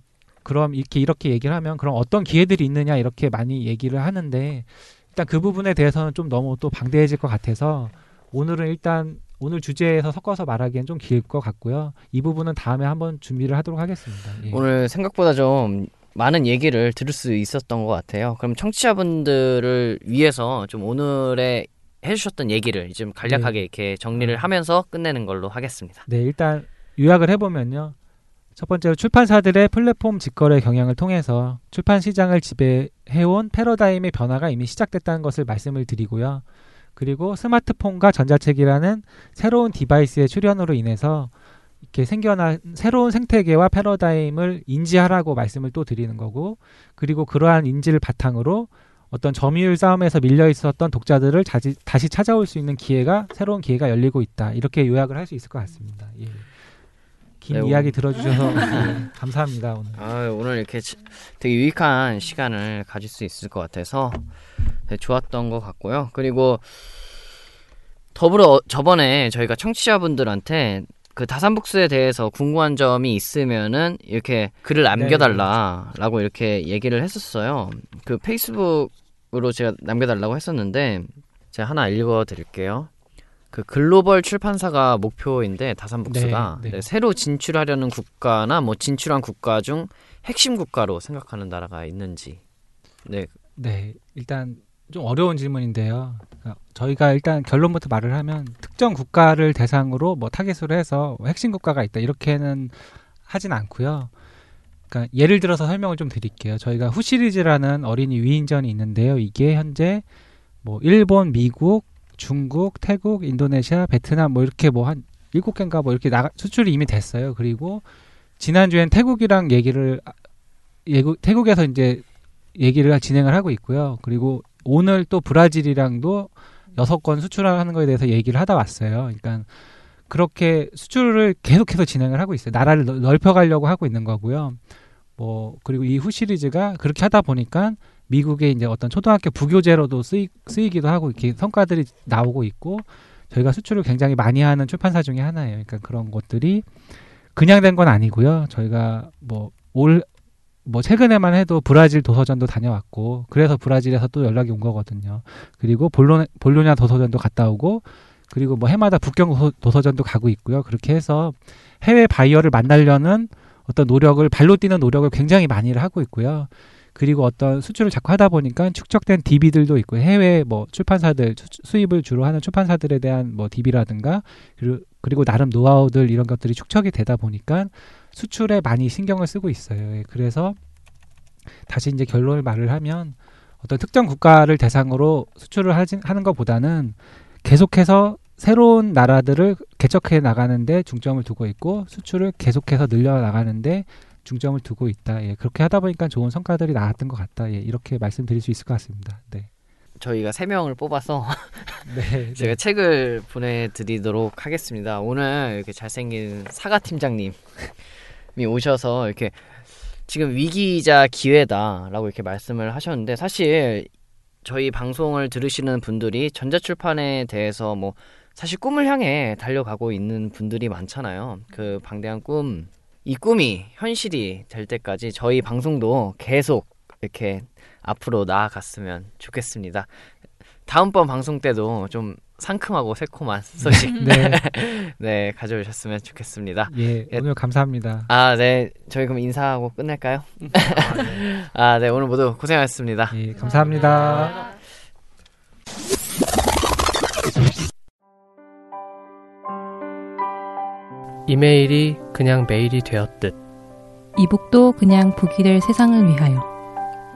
그럼 이렇게 이렇게 얘기를 하면 그럼 어떤 기회들이 있느냐 이렇게 많이 얘기를 하는데 일단 그 부분에 대해서는 좀 너무 또 방대해질 것 같아서 오늘은 일단 오늘 주제에서 섞어서 말하기엔 좀 길 것 같고요. 이 부분은 다음에 한번 준비를 하도록 하겠습니다. 예. 오늘 생각보다 좀 많은 얘기를 들을 수 있었던 것 같아요. 그럼 청취자분들을 위해서 좀 오늘의 해주셨던 얘기를 좀 간략하게 네. 이렇게 정리를 하면서 끝내는 걸로 하겠습니다. 네, 일단 요약을 해보면요. 첫 번째로 출판사들의 플랫폼 직거래 경향을 통해서 출판 시장을 지배해온 패러다임의 변화가 이미 시작됐다는 것을 말씀을 드리고요. 그리고 스마트폰과 전자책이라는 새로운 디바이스의 출현으로 인해서 이렇게 생겨난 새로운 생태계와 패러다임을 인지하라고 말씀을 또 드리는 거고, 그리고 그러한 인지를 바탕으로 어떤 점유율 싸움에서 밀려 있었던 독자들을 자지, 다시 찾아올 수 있는 기회가 새로운 기회가 열리고 있다. 이렇게 요약을 할 수 있을 것 같습니다. 예. 긴 네, 이야기 들어주셔서 예, 감사합니다 오늘. 아, 오늘 이렇게 치- 되게 유익한 시간을 가질 수 있을 것 같아서 되게 좋았던 것 같고요. 그리고 더불어 어- 저번에 저희가 청취자분들한테 그 다산북스에 대해서 궁금한 점이 있으면은 이렇게 글을 남겨달라라고 이렇게 얘기를 했었어요. 그 페이스북으로 제가 남겨달라고 했었는데 제가 하나 읽어드릴게요. 그 글로벌 출판사가 목표인데 다산북스가 네, 네. 네, 새로 진출하려는 국가나 뭐 진출한 국가 중 핵심 국가로 생각하는 나라가 있는지. 네, 네, 일단 좀 어려운 질문인데요. 그러니까 저희가 일단 결론부터 말을 하면 특정 국가를 대상으로 뭐 타겟으로 해서 뭐 핵심 국가가 있다 이렇게는 하진 않고요. 그러니까 예를 들어서 설명을 좀 드릴게요. 저희가 후 시리즈라는 어린이 위인전이 있는데요. 이게 현재 뭐 일본, 미국, 중국, 태국, 인도네시아, 베트남 뭐 이렇게 뭐 한 일곱 개인가 뭐 이렇게 나가, 수출이 이미 됐어요. 그리고 지난주엔 태국이랑 얘기를 아, 예고, 태국에서 이제 얘기를 진행을 하고 있고요. 그리고 오늘 또 브라질이랑도 여섯 건 수출하는 거에 대해서 얘기를 하다 왔어요. 그러니까 그렇게 수출을 계속해서 진행을 하고 있어요. 나라를 넓- 넓혀가려고 하고 있는 거고요. 뭐 그리고 이 후 시리즈가 그렇게 하다 보니까 미국의 이제 어떤 초등학교 부교재로도 쓰이, 쓰이기도 하고 이렇게 성과들이 나오고 있고 저희가 수출을 굉장히 많이 하는 출판사 중에 하나예요. 그러니까 그런 것들이 그냥 된 건 아니고요. 저희가 뭐 올 뭐 최근에만 해도 브라질 도서전도 다녀왔고 그래서 브라질에서 또 연락이 온 거거든요. 그리고 볼로 볼로냐 도서전도 갔다 오고 그리고 뭐 해마다 북경 도서- 도서전도 가고 있고요. 그렇게 해서 해외 바이어를 만나려는 어떤 노력을 발로 뛰는 노력을 굉장히 많이 하고 있고요. 그리고 어떤 수출을 자꾸 하다 보니까 축적된 DB들도 있고 해외 뭐 출판사들 수- 수입을 주로 하는 출판사들에 대한 뭐 DB라든가 그리고 그리고 나름 노하우들 이런 것들이 축적이 되다 보니까 수출에 많이 신경을 쓰고 있어요. 예, 그래서 다시 이제 결론을 말을 하면 어떤 특정 국가를 대상으로 수출을 하진, 하는 것보다는 계속해서 새로운 나라들을 개척해 나가는데 중점을 두고 있고 수출을 계속해서 늘려 나가는데 중점을 두고 있다. 예, 그렇게 하다 보니까 좋은 성과들이 나왔던 것 같다. 예, 이렇게 말씀드릴 수 있을 것 같습니다. 네. 저희가 세 명을 뽑아서 네. 제가 책을 보내드리도록 하겠습니다. 오늘 이렇게 잘생긴 사과 팀장님이 오셔서 이렇게 지금 위기이자 기회다라고 이렇게 말씀을 하셨는데 사실 저희 방송을 들으시는 분들이 전자출판에 대해서 뭐 사실 꿈을 향해 달려가고 있는 분들이 많잖아요. 그 방대한 꿈, 이 꿈이 현실이 될 때까지 저희 방송도 계속 이렇게 앞으로 나아갔으면 좋겠습니다. 다음번 방송 때도 좀 상큼하고 새콤한 소식 네. 네 가져오셨으면 좋겠습니다. 예, 예. 오늘 감사합니다. 아, 네. 저희 그럼 인사하고 끝낼까요? 아, 네. 오늘 모두 고생하셨습니다. 예, 감사합니다. 이메일이 그냥 메일이 되었듯 이북도 그냥 북이 될 세상을 위하여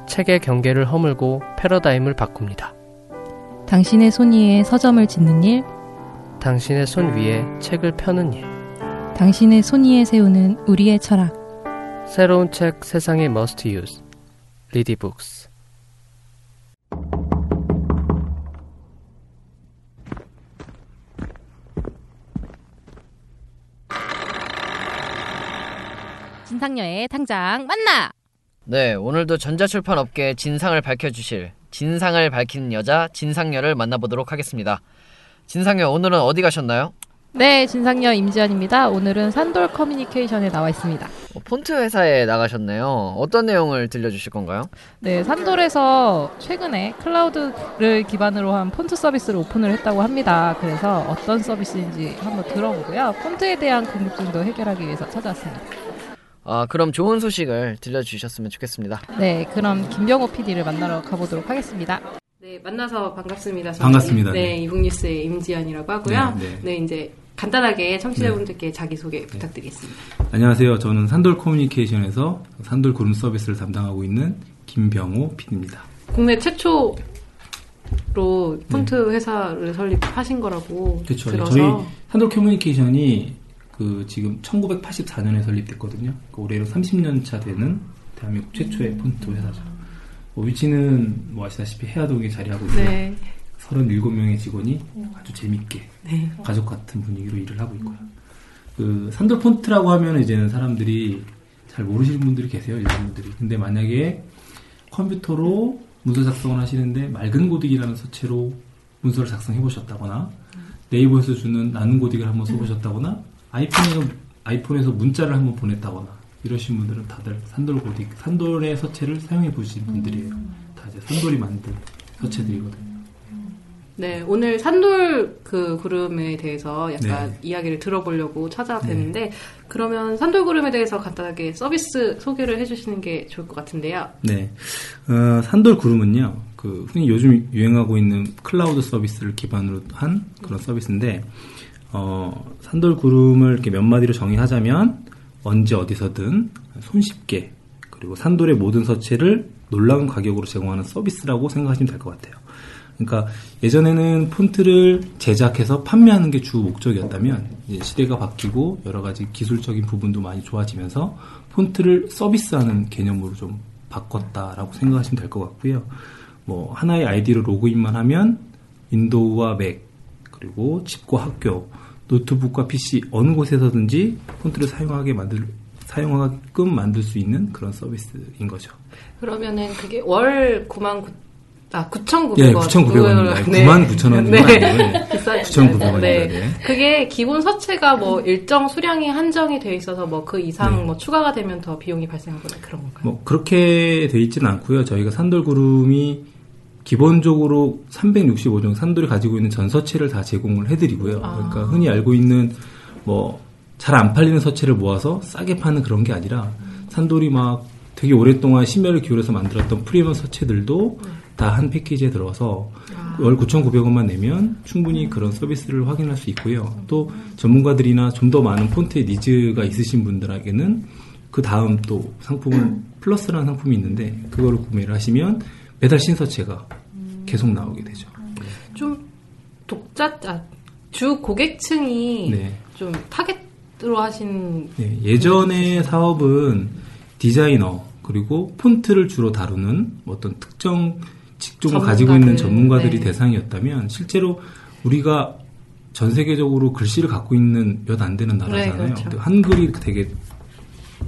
책의 경계를 허물고 패러다임을 바꿉니다. 당신의 손 위에 서점을 짓는 일, 당신의 손 위에 책을 펴는 일. 당신의 손 위에 세우는 우리의 철학. 새로운 책 세상의 must use. 리디북스. 진상녀의 당장 만나! 네. 오늘도 전자출판 업계의 진상을 밝혀주실 진상을 밝히는 여자 진상녀를 만나보도록 하겠습니다. 진상녀 오늘은 어디 가셨나요? 네, 진상녀 임지연입니다. 오늘은 산돌 커뮤니케이션에 나와 있습니다. 어, 폰트 회사에 나가셨네요. 어떤 내용을 들려주실 건가요? 네, 산돌에서 최근에 클라우드를 기반으로 한 폰트 서비스를 오픈을 했다고 합니다. 그래서 어떤 서비스인지 한번 들어보고요. 폰트에 대한 궁금증도 해결하기 위해서 찾아왔습니다. 아, 그럼 좋은 소식을 들려주셨으면 좋겠습니다. 네, 그럼 김병호 PD를 만나러 가보도록 하겠습니다. 네, 만나서 반갑습니다. 저는 반갑습니다. 네, 네. 이북뉴스의 임지연이라고 하고요. 네, 네. 네, 이제 간단하게 청취자분들께 자기소개 부탁드리겠습니다. 안녕하세요. 저는 산돌 커뮤니케이션에서 산돌 그룹 서비스를 담당하고 있는 김병호 PD입니다. 국내 최초 로 폰트 회사를 설립하신 거라고 그렇죠. 들어서 저희 산돌 커뮤니케이션이 그 지금 1984년에 설립됐거든요. 그 올해로 30년 차 되는 대한민국 최초의 폰트 회사죠. 뭐 위치는 뭐 아시다시피 해화동에 자리하고 있고요. 네, 37명의 직원이 아주 재밌게 네. 가족 같은 분위기로 일을 하고 있고요. 그 산돌 폰트라고 하면 이제는 사람들이 잘 모르시는 분들이 계세요, 일반 분들이. 근데 만약에 컴퓨터로 문서 작성을 하시는데 맑은 고딕이라는 서체로 문서를 작성해 보셨다거나 네이버에서 주는 나는 고딕을 한번 써보셨다거나 아이폰에서 아이폰에서 문자를 한번 보냈다거나 이러신 분들은 다들 산돌 고딕, 산돌의 서체를 사용해 보신 분들이에요. 다 이제 산돌이 만든 서체들이거든요. 네, 오늘 산돌 그 구름에 대해서 약간 네. 이야기를 들어보려고 찾아뵀는데 그러면 산돌 구름에 대해서 간단하게 서비스 소개를 해주시는 게 좋을 것 같은데요. 네. 어, 산돌 구름은요, 그, 흔히 요즘 유행하고 있는 클라우드 서비스를 기반으로 한 그런 서비스인데, 어, 산돌 구름을 이렇게 몇 마디로 정의하자면, 언제 어디서든 손쉽게, 그리고 산돌의 모든 서체를 놀라운 가격으로 제공하는 서비스라고 생각하시면 될 것 같아요. 그러니까 예전에는 폰트를 제작해서 판매하는 게 주 목적이었다면 시대가 바뀌고 여러 가지 기술적인 부분도 많이 좋아지면서 폰트를 서비스하는 개념으로 좀 바꿨다라고 생각하시면 될 것 같고요. 뭐 하나의 아이디로 로그인만 하면 윈도우와 맥 그리고 집과 학교 노트북과 PC 어느 곳에서든지 폰트를 사용하게 만들 사용하게끔 만들 수 있는 그런 서비스인 거죠. 그러면은 그게 월 9만 아, 9,900원. 예, 9,900원입니다. 99,000원 네. 아니고요. 비싸 9,900원입니다. 네. 네. 그게 기본 서체가 뭐 일정 수량이 한정이 돼 있어서 뭐 그 이상 네. 뭐 추가가 되면 더 비용이 발생하거나 그런 건가요? 뭐 그렇게 돼 있지는 않고요. 저희가 산돌구름이 기본적으로 365종 산돌이 가지고 있는 전 서체를 다 제공을 해드리고요. 아. 그러니까 흔히 알고 있는 뭐 잘 안 팔리는 서체를 모아서 싸게 파는 그런 게 아니라 산돌이 막 되게 오랫동안 심혈을 기울여서 만들었던 프리미엄 서체들도 다한 패키지에 들어서 월 9,900원만 내면 충분히 그런 서비스를 확인할 수 있고요. 또 전문가들이나 좀 더 많은 폰트의 니즈가 있으신 분들에게는 그 다음 또 상품을 플러스라는 상품이 있는데 그거를 구매를 하시면 매달 신서체가 계속 나오게 되죠. 좀 독자 아, 주 고객층이 네. 좀 타겟으로 하신 네, 예전의 사업은 디자이너 그리고 폰트를 주로 다루는 어떤 특정 직종을 가지고 있는 전문가들, 전문가들이 네. 대상이었다면 실제로 우리가 전 세계적으로 글씨를 갖고 있는 몇 안 되는 나라잖아요. 네, 그렇죠. 한글이 되게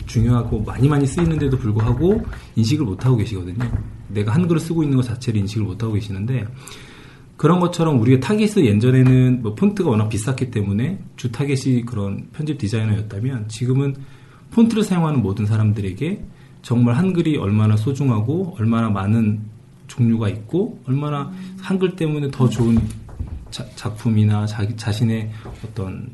중요하고 많이 많이 쓰이는데도 불구하고 인식을 못 하고 계시거든요. 내가 한글을 쓰고 있는 것 자체를 인식을 못 하고 계시는데 그런 것처럼 우리가 타겟은 예전에는 뭐 폰트가 워낙 비쌌기 때문에 주 타겟이 그런 편집 디자이너였다면 지금은 폰트를 사용하는 모든 사람들에게 정말 한글이 얼마나 소중하고 얼마나 많은 종류가 있고 얼마나 한글 때문에 더 좋은 자- 작품이나 자기 자신의 어떤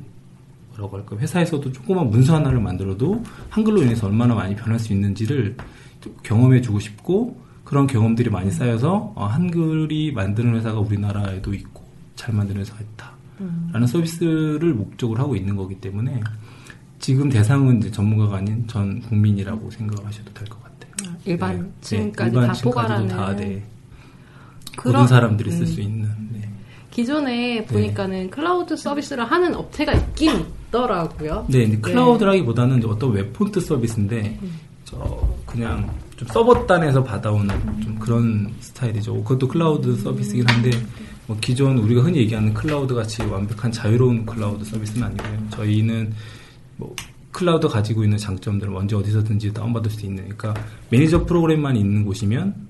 뭐라고 할까 회사에서도 조그만 문서 하나를 만들어도 한글로 인해서 얼마나 많이 변할 수 있는지를 좀 경험해 주고 싶고 그런 경험들이 많이 쌓여서 어, 한글이 만드는 회사가 우리나라에도 있고 잘 만드는 회사가 있다라는 서비스를 목적으로 하고 있는 거기 때문에 지금 대상은 이제 전문가가 아닌 전 국민이라고 생각하셔도 될 것 같아요. 일반층까지 네, 다 일반층까지도 포괄하는 다 네. 그런- 모든 사람들이 쓸 음. 수 있는 네. 기존에 보니까는 클라우드 서비스를 하는 업체가 있긴 있더라고요. 네, 이제 클라우드라기보다는 어떤 웹폰트 서비스인데 저 그냥 좀 서버단에서 받아오는 좀 그런 스타일이죠. 그것도 클라우드 서비스긴 한데 뭐 기존 우리가 흔히 얘기하는 클라우드 같이 완벽한 자유로운 클라우드 서비스는 아니고요. 저희는 뭐 클라우드 가지고 있는 장점들을 언제 어디서든지 다운받을 수 있는 그러니까 매니저 프로그램만 있는 곳이면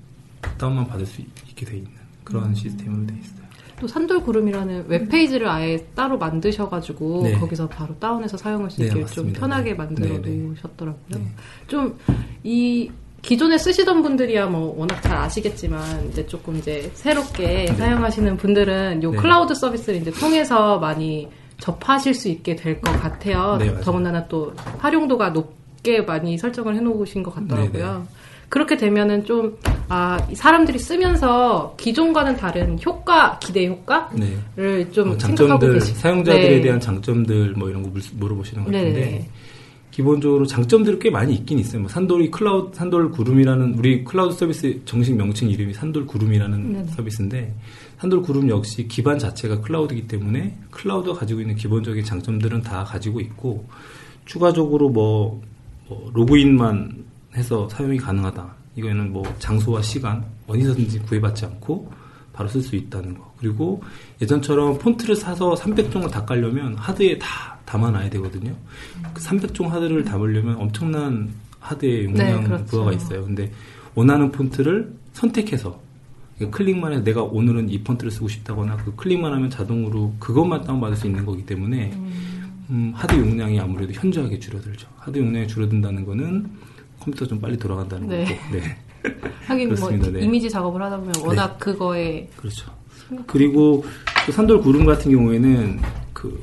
다운만 받을 수 있게 돼 있는 그런 시스템으로 돼 있어요. 또 산돌구름이라는 웹페이지를 아예 따로 만드셔가지고 네. 거기서 바로 다운해서 사용할 수 네, 있게 좀 맞습니다. 편하게 네. 만들어 네, 네. 놓으셨더라고요. 네. 좀이 기존에 쓰시던 분들이야 뭐 워낙 잘 아시겠지만 이제 조금 이제 새롭게 네. 사용하시는 분들은 요 네. 클라우드 서비스를 이제 통해서 많이 접하실 수 있게 될 것 같아요. 네. 더군다나 또 활용도가 높게 많이 설정을 해놓으신 것 같더라고요. 네, 그렇게 되면은 좀, 아, 이 사람들이 쓰면서 기존과는 다른 효과, 기대 효과를 네. 좀뭐 생각하고 장점들 계시 사용자들에 네. 대한 장점들 뭐 이런 거 물- 물어보시는 것 같은데 네네. 기본적으로 장점들이 꽤 많이 있긴 있어요. 뭐 산돌이 클라우드 산돌 구름이라는 우리 클라우드 서비스 정식 명칭 이름이 산돌 구름이라는 네네. 서비스인데 산돌 구름 역시 기반 자체가 클라우드이기 때문에 클라우드가 가지고 있는 기본적인 장점들은 다 가지고 있고 추가적으로 뭐, 뭐 로그인만 해서 사용이 가능하다. 이거는 뭐 장소와 시간 어디서든지 구애받지 않고 바로 쓸 수 있다는 거. 그리고 예전처럼 폰트를 사서 300종을 다 깔려면 하드에 다 담아놔야 되거든요. 그 300종 하드를 담으려면 엄청난 하드의 용량 네, 그렇죠. 부하가 있어요. 근데 원하는 폰트를 선택해서 클릭만 해서 내가 오늘은 이 폰트를 쓰고 싶다거나 그 클릭만 하면 자동으로 그것만 다운받을 수 있는 거기 때문에 음, 하드 용량이 아무래도 현저하게 줄어들죠. 하드 용량이 줄어든다는 거는 컴퓨터 좀 빨리 돌아간다는 네. 거고. 네. 하긴 뭐 그렇습니다. 네. 이미지 작업을 하다 보면 워낙 그거에 그렇죠. 그리고 또 산돌 구름 같은 경우에는 그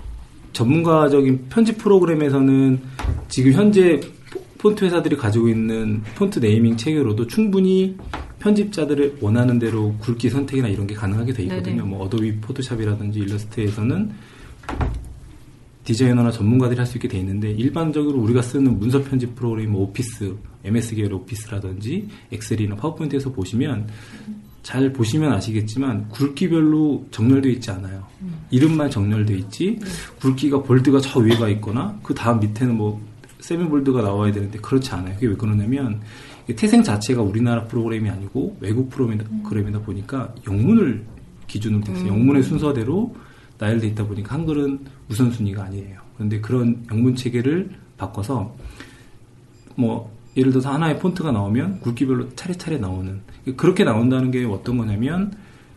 전문가적인 편집 프로그램에서는 지금 현재 포- 폰트 회사들이 가지고 있는 폰트 네이밍 체계로도 충분히 편집자들을 원하는 대로 굵기 선택이나 이런 게 가능하게 돼 있거든요. 네네. 뭐 어도비 포토샵이라든지 일러스트에서는 디자이너나 전문가들이 할 수 있게 돼 있는데 일반적으로 우리가 쓰는 문서 편집 프로그램 뭐 오피스, MS 계열 오피스라든지 엑셀이나 파워포인트에서 보시면 잘 보시면 아시겠지만 굵기별로 정렬되어 있지 않아요. 이름만 정렬되어 있지 굵기가 볼드가 저 위에가 있거나 그 다음 밑에는 뭐 세미볼드가 나와야 되는데 그렇지 않아요. 그게 왜 그러냐면 태생 자체가 우리나라 프로그램이 아니고 외국 프로그램이다 보니까 영문을 기준으로 돼 있어요. 음. 영문의 순서대로 나열돼 있다 보니까 한글은 우선순위가 아니에요. 그런데 그런 영문 체계를 바꿔서 뭐 예를 들어서 하나의 폰트가 나오면 굵기별로 차례차례 나오는 그렇게 나온다는 게 어떤 거냐면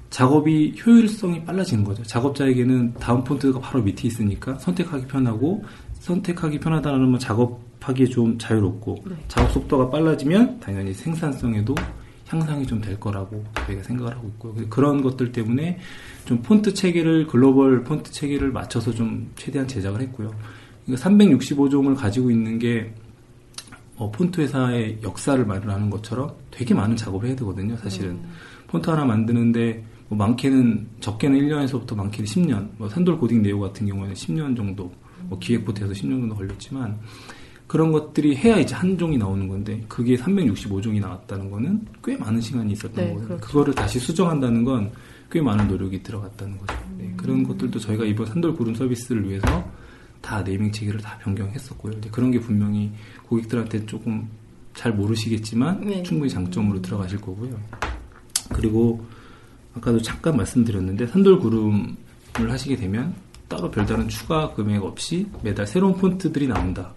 작업이 효율성이 빨라지는 거죠. 작업자에게는 다음 폰트가 바로 밑에 있으니까 선택하기 편하고 선택하기 편하다는 건 작업하기에 좀 자유롭고 네. 작업 속도가 빨라지면 당연히 생산성에도 향상이 좀 될 거라고 저희가 생각을 하고 있고요. 그런 것들 때문에 좀 폰트 체계를 글로벌 폰트 체계를 맞춰서 좀 최대한 제작을 했고요. 그러니까 365종을 가지고 있는 게 어, 폰트 회사의 역사를 말하는 것처럼 되게 많은 작업을 해야 되거든요, 사실은. 폰트 하나 만드는데 뭐 많게는 적게는 1년에서부터 많게는 10년, 뭐 산돌 고딩 네오 같은 경우에는 10년 정도, 뭐 기획부터 해서 10년 정도 걸렸지만 그런 것들이 해야 이제 한 종이 나오는 건데 그게 365종이 나왔다는 거는 꽤 많은 시간이 있었던 네, 거거든요. 그렇죠. 그거를 다시 수정한다는 건 꽤 많은 노력이 들어갔다는 거죠. 네, 그런 것들도 저희가 이번 산돌 구름 서비스를 위해서 다 네이밍 체계를 다 변경했었고요. 이제 그런 게 분명히 고객들한테 조금 잘 모르시겠지만 네. 충분히 장점으로 들어가실 거고요. 그리고 아까도 잠깐 말씀드렸는데 산돌 구름을 하시게 되면 따로 별다른 추가 금액 없이 매달 새로운 폰트들이 나온다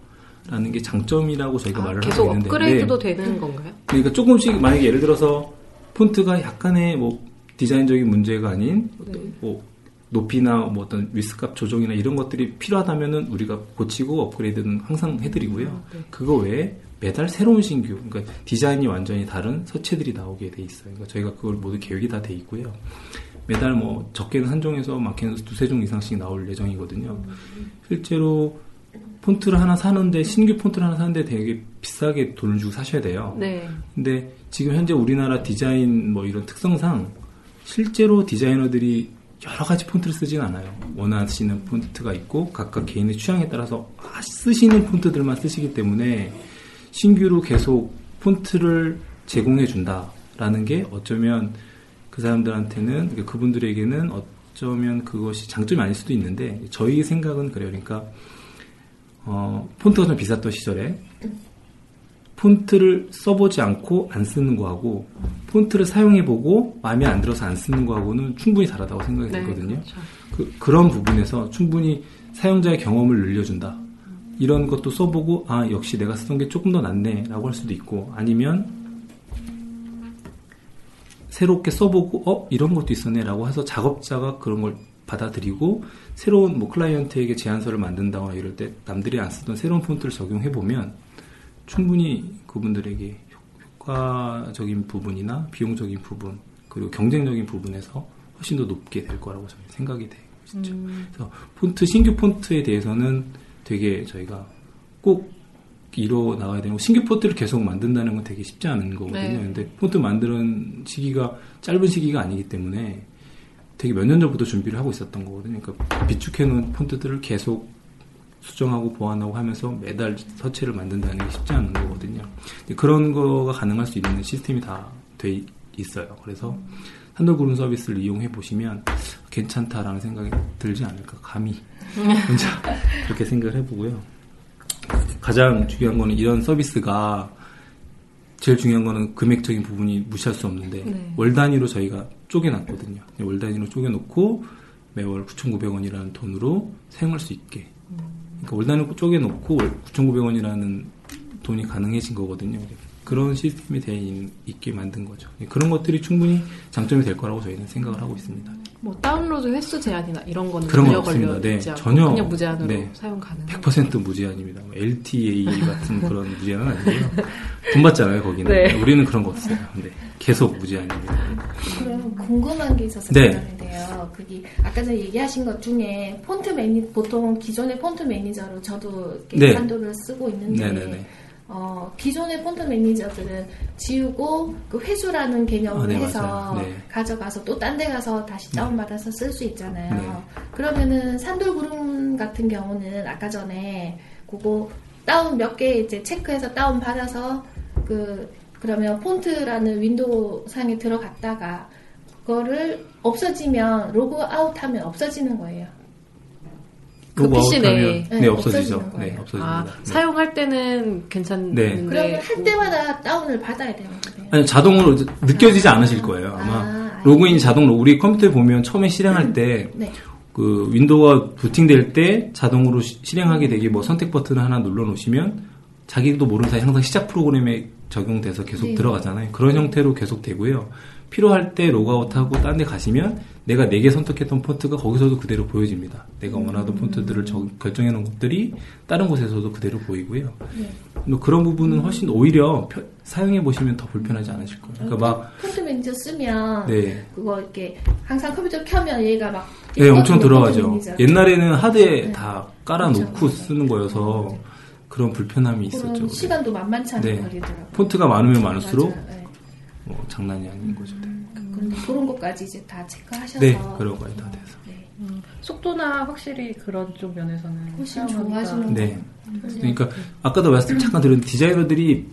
라는 게 장점이라고 저희가 말을 아, 계속 하고 있는데 업그레이드도 네. 되는 건가요? 그러니까 조금씩 만약에 예를 들어서 폰트가 약간의 뭐 디자인적인 문제가 아닌 네. 뭐 높이나 뭐 어떤 위스값 조정이나 이런 것들이 필요하다면은 우리가 고치고 업그레이드는 항상 해드리고요. 아, 네. 그거 외에 매달 새로운 신규, 그러니까 디자인이 완전히 다른 서체들이 나오게 돼 있어요. 그러니까 저희가 그걸 모두 계획이 다 돼 있고요. 매달 뭐 적게는 한 종에서 많게는 두세 종 이상씩 나올 예정이거든요. 실제로 폰트를 하나 사는데 신규 폰트를 하나 사는데 되게 비싸게 돈을 주고 사셔야 돼요. 네. 근데 지금 현재 우리나라 디자인 뭐 이런 특성상 실제로 디자이너들이 여러 가지 폰트를 쓰진 않아요. 원하시는 폰트가 있고 각각 개인의 취향에 따라서 아, 쓰시는 폰트들만 쓰시기 때문에 신규로 계속 폰트를 제공해 준다라는 게 어쩌면 그 사람들한테는 그러니까 그분들에게는 어쩌면 그것이 장점이 아닐 수도 있는데 저희 생각은 그래요. 그러니까 어, 폰트가 좀 비쌌던 시절에 폰트를 써보지 않고 안 쓰는 거하고 폰트를 사용해보고 마음에 안 들어서 안 쓰는 거하고는 충분히 다르다고 생각이 네, 들거든요. 그렇죠. 그, 그런 부분에서 충분히 사용자의 경험을 늘려준다. 이런 것도 써보고 아 역시 내가 쓰던 게 조금 더 낫네라고 할 수도 있고 아니면 새롭게 써보고 어 이런 것도 있었네라고 해서 작업자가 그런 걸 받아들이고 새로운 뭐 클라이언트에게 제안서를 만든다거나 이럴 때 남들이 안 쓰던 새로운 폰트를 적용해 보면 충분히 그분들에게 효과적인 부분이나 비용적인 부분 그리고 경쟁적인 부분에서 훨씬 더 높게 될 거라고 저는 생각이 돼요. 진짜. 그래서 폰트 신규 폰트에 대해서는 되게 저희가 꼭 이뤄 나가야 되고 신규 폰트를 계속 만든다는 건 되게 쉽지 않은 거거든요. 네. 근데 폰트 만드는 시기가 짧은 시기가 아니기 때문에 되게 몇 년 전부터 준비를 하고 있었던 거거든요. 그러니까 비축해 놓은 폰트들을 계속 수정하고 보완하고 하면서 매달 서체를 만든다는 게 쉽지 않은 거거든요. 그런 거가 가능할 수 있는 시스템이 다 돼 있어요. 그래서 한돌 구름 서비스를 이용해 보시면 괜찮다라는 생각이 들지 않을까 감히 혼자 그렇게 생각을 해보고요. 가장 중요한 거는 이런 서비스가 제일 중요한 거는 금액적인 부분이 무시할 수 없는데 네. 월 단위로 저희가 쪼개놨거든요. 월 단위로 쪼개놓고 매월 9,900원이라는 돈으로 사용할 수 있게. 그러니까 월 단위로 쪼개놓고 9,900원이라는 돈이 가능해진 거거든요. 그런 시스템이 되어 있게 만든 거죠. 그런 것들이 충분히 장점이 될 거라고 저희는 생각을 하고 있습니다. 뭐 다운로드 횟수 제한이나 이런 거는 그런 건 전혀 없습니다. 걸려 네, 있지 않고 전혀 그냥 무제한으로 네. 사용 가능. 100% 무제한입니다. 뭐 LTA 같은 그런 무제한은 아니고요. 돈 받잖아요, 거기는. 네. 우리는 그런 거 없어요. 네. 계속 무제한입니다. 그럼 궁금한 게 있어서 네. 그러는데요. 그게 아까 전에 얘기하신 것 중에 폰트 매니 보통 기존의 폰트 매니저로 저도 이렇게 네. 한도를 쓰고 있는데 네네네. 어, 기존의 폰트 매니저들은 지우고 그 회수라는 개념을 아, 네, 해서. 네. 가져가서 또 딴 데 가서 다시 다운받아서 쓸 수 있잖아요. 네. 그러면은 산돌구름 같은 경우는 아까 전에 그거 다운 몇 개 이제 체크해서 다운 받아서 그 그러면 폰트라는 윈도우 상에 들어갔다가 그거를 없어지면 로그 아웃하면 없어지는 거예요. 그 로그 PC 내에. 아웃하면 네, 네, 없어지죠. 없어지는 네. 없어집니다. 아, 네. 사용할 때는 괜찮은데 네. 그러면 할 때마다 다운을 받아야 되는 거예요. 아니, 자동으로 느껴지지 않으실 거예요. 아마 아, 로그인이 자동으로 우리 컴퓨터에 보면 처음에 실행할 때 네. 그 윈도우가 부팅될 때 자동으로 시- 실행하게 되게 뭐 선택 버튼 하나 눌러 놓으시면 자기도 모르는 사이 항상 시작 프로그램에 적용돼서 계속 네. 들어가잖아요. 그런 형태로 계속 되고요. 필요할 때 로그아웃하고 딴 데 가시면 내가 4개 선택했던 폰트가 거기서도 그대로 보여집니다. 내가 원하던 폰트들을 저- 결정해 놓은 것들이 다른 곳에서도 그대로 보이고요. 네. 뭐 그런 부분은 훨씬 오히려 펴- 사용해 보시면 더 불편하지 않으실 거예요. 그러니까 막 폰트 매니저 쓰면 네. 그거 이렇게 항상 컴퓨터 켜면 얘가 막 네, 엄청 들어가죠. 옛날에는 하드에 네. 다 깔아놓고 쓰는 거여서 그런 불편함이 있었죠. 시간도 만만치 않게 네. 걸리더라고요. 폰트가 많으면 많을수록. 네. 뭐 장난이 아닌 거죠. 네. 그런데 그런 것까지 이제 다 체크하셔서 네, 그런 거에 다 돼서. 네. 속도나 확실히 그런 쪽 면에서는 훨씬 좋아하시는 네. 음. 그러니까 아까도 말씀 잠깐 드렸는데 디자이너들이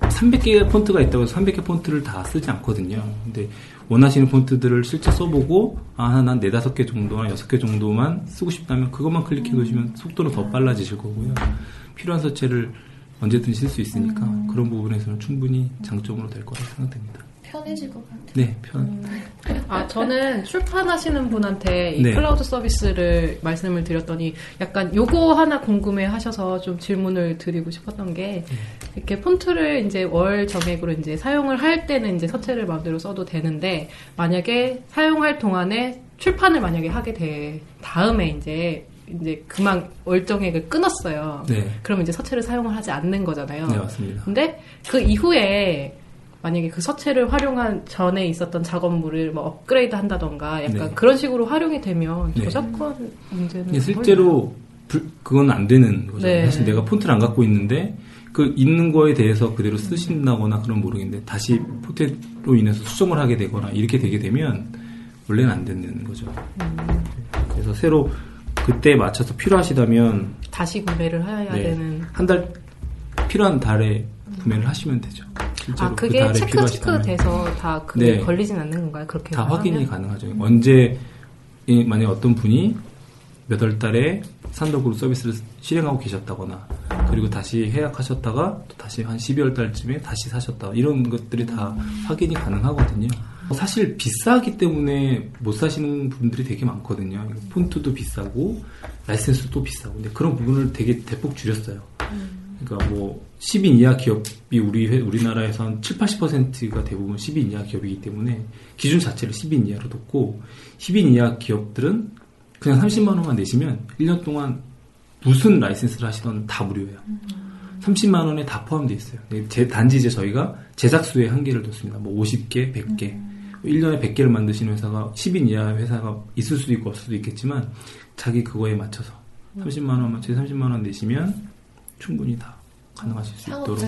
300개의 폰트가 있다고 해서 300개 폰트를 다 쓰지 않거든요. 근데 원하시는 폰트들을 실제 써보고 아, 난 4, 5개 정도나 6개 정도만 쓰고 싶다면 그것만 클릭해 놓으시면 속도는 더 빨라지실 거고요. 필요한 서체를 언제든 쓸 수 있으니까 그런 부분에서는 충분히 장점으로 될 거라고 생각됩니다. 편해질 것 같아요. 네, 편. 아, 저는 출판하시는 분한테 이 네. 클라우드 서비스를 말씀을 드렸더니 약간 요거 하나 궁금해 하셔서 좀 질문을 드리고 싶었던 게 이렇게 폰트를 이제 월 정액으로 이제 사용을 할 때는 이제 서체를 마음대로 써도 되는데 만약에 사용할 동안에 출판을 만약에 하게 돼 다음에 이제 이제 그만 월정액을 끊었어요. 네. 그러면 이제 서체를 사용을 하지 않는 거잖아요. 네, 맞습니다. 근데 그 이후에 만약에 그 서체를 활용한 전에 있었던 작업물을 뭐 업그레이드 한다던가 약간 네. 그런 식으로 활용이 되면 네. 저작권 문제는 실제로 불- 그건 안 되는 거죠. 네. 사실 내가 폰트를 안 갖고 있는데 그 있는 거에 대해서 그대로 쓰신다거나 그런 모르겠는데 다시 폰트로 인해서 수정을 하게 되거나 이렇게 되게 되면 원래는 안 되는 거죠. 그래서 새로 그때 맞춰서 필요하시다면 다시 구매를 해야 네. 되는 한 달 필요한 달에 구매를 하시면 되죠. 실제로 아그 그게 달에 체크 필요하시다면. 체크 돼서 다 그게 네. 걸리진 않는 건가요? 그렇게 다 하면? 확인이 가능하죠. 언제 이- 만약 어떤 분이 몇 월 달에 산더그룹 서비스를 실행하고 계셨다거나 그리고 다시 해약하셨다가 또 다시 한 12월 달쯤에 다시 사셨다 이런 것들이 다 확인이 가능하거든요. 사실 비싸기 때문에 못 사시는 분들이 되게 많거든요. 폰트도 비싸고 라이센스도 비싸고 근데 그런 부분을 되게 대폭 줄였어요. 그러니까 뭐 10인 이하 기업이 우리 회- 우리나라에서 한 7, 80%가 대부분 10인 이하 기업이기 때문에 기준 자체를 10인 이하로 뒀고 10인 이하 기업들은 그냥 30만 원만 내시면 1년 동안 무슨 라이센스를 하시던 다 무료예요. 30만 원에 다 포함되어 있어요. 네, 제, 단지 이제 저희가 제작 수에 한계를 뒀습니다. 뭐 50개, 100개. 1년에 100개를 만드시는 회사가 10인 이하 회사가 있을 수도 있고 없을 수도 있겠지만 자기 그거에 맞춰서 30만 원만 제 30만 원 내시면 충분히 다 가능하실 수 있도록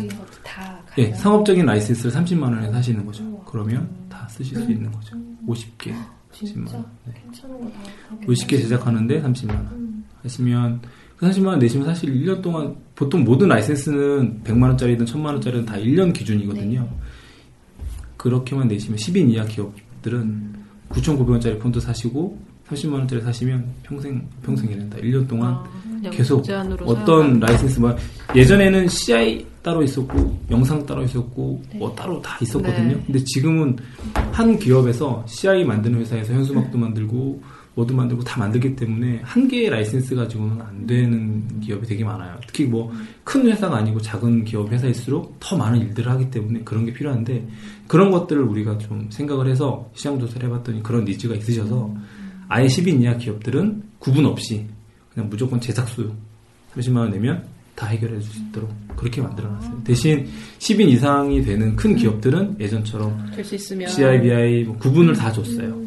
예. 상업적인 라이센스를 30만 원에 사시는 거죠. 그러면 다 쓰실 수 있는 거죠. 50개, 30만 진짜 원. 네. 괜찮은 거다. 50개 제작하는데 30만 원. 하시면 그 30만 원 내시면 사실 1년 동안 보통 모든 라이센스는 100만 원짜리든 1000만 원짜리든 다 1년 기준이거든요. 그렇게만 내시면 10인 이하 기업들은 9,900원짜리 폰트 사시고 30만 원짜리 사시면 평생 평생이 아니라 1년 동안 그냥 계속 어떤 라이센스 뭐 예전에는 CI 따로 있었고 영상 따로 있었고 뭐 따로 다 있었거든요. 네. 근데 지금은 한 기업에서 CI 만드는 회사에서 현수막도 만들고 뭐도 만들고 다 만들기 때문에 한 개의 라이센스 가지고는 안 되는 기업이 되게 많아요. 특히 뭐 큰 회사가 아니고 작은 기업 회사일수록 더 많은 일들을 하기 때문에 그런 게 필요한데 그런 것들을 우리가 좀 생각을 해서 시장 조사를 해봤더니 그런 니즈가 있으셔서 아예 10인 이하 기업들은 구분 없이 그냥 무조건 제작수 30만 원 내면 다 해결해 줄 수 있도록 그렇게 만들어놨어요. 대신 10인 이상이 되는 큰 기업들은 예전처럼 CIBI 뭐 구분을 다 줬어요.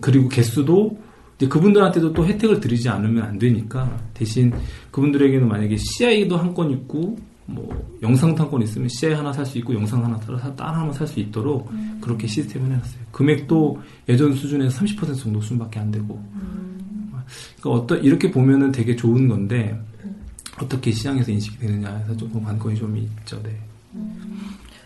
그리고 개수도 이제 그분들한테도 또 혜택을 드리지 않으면 안 되니까 대신 그분들에게는 만약에 CI도 한 건 있고 뭐한건 있으면 CI 하나 살 수 있고 영상 하나 따로 하나 살 수 있도록 그렇게 시스템을 해놨어요. 금액도 예전 수준에서 30% 정도 수준밖에 안 되고 그러니까 어떤 이렇게 보면은 되게 좋은 건데 어떻게 시장에서 인식이 되느냐에서 조금 관건이 좀 있죠. 네.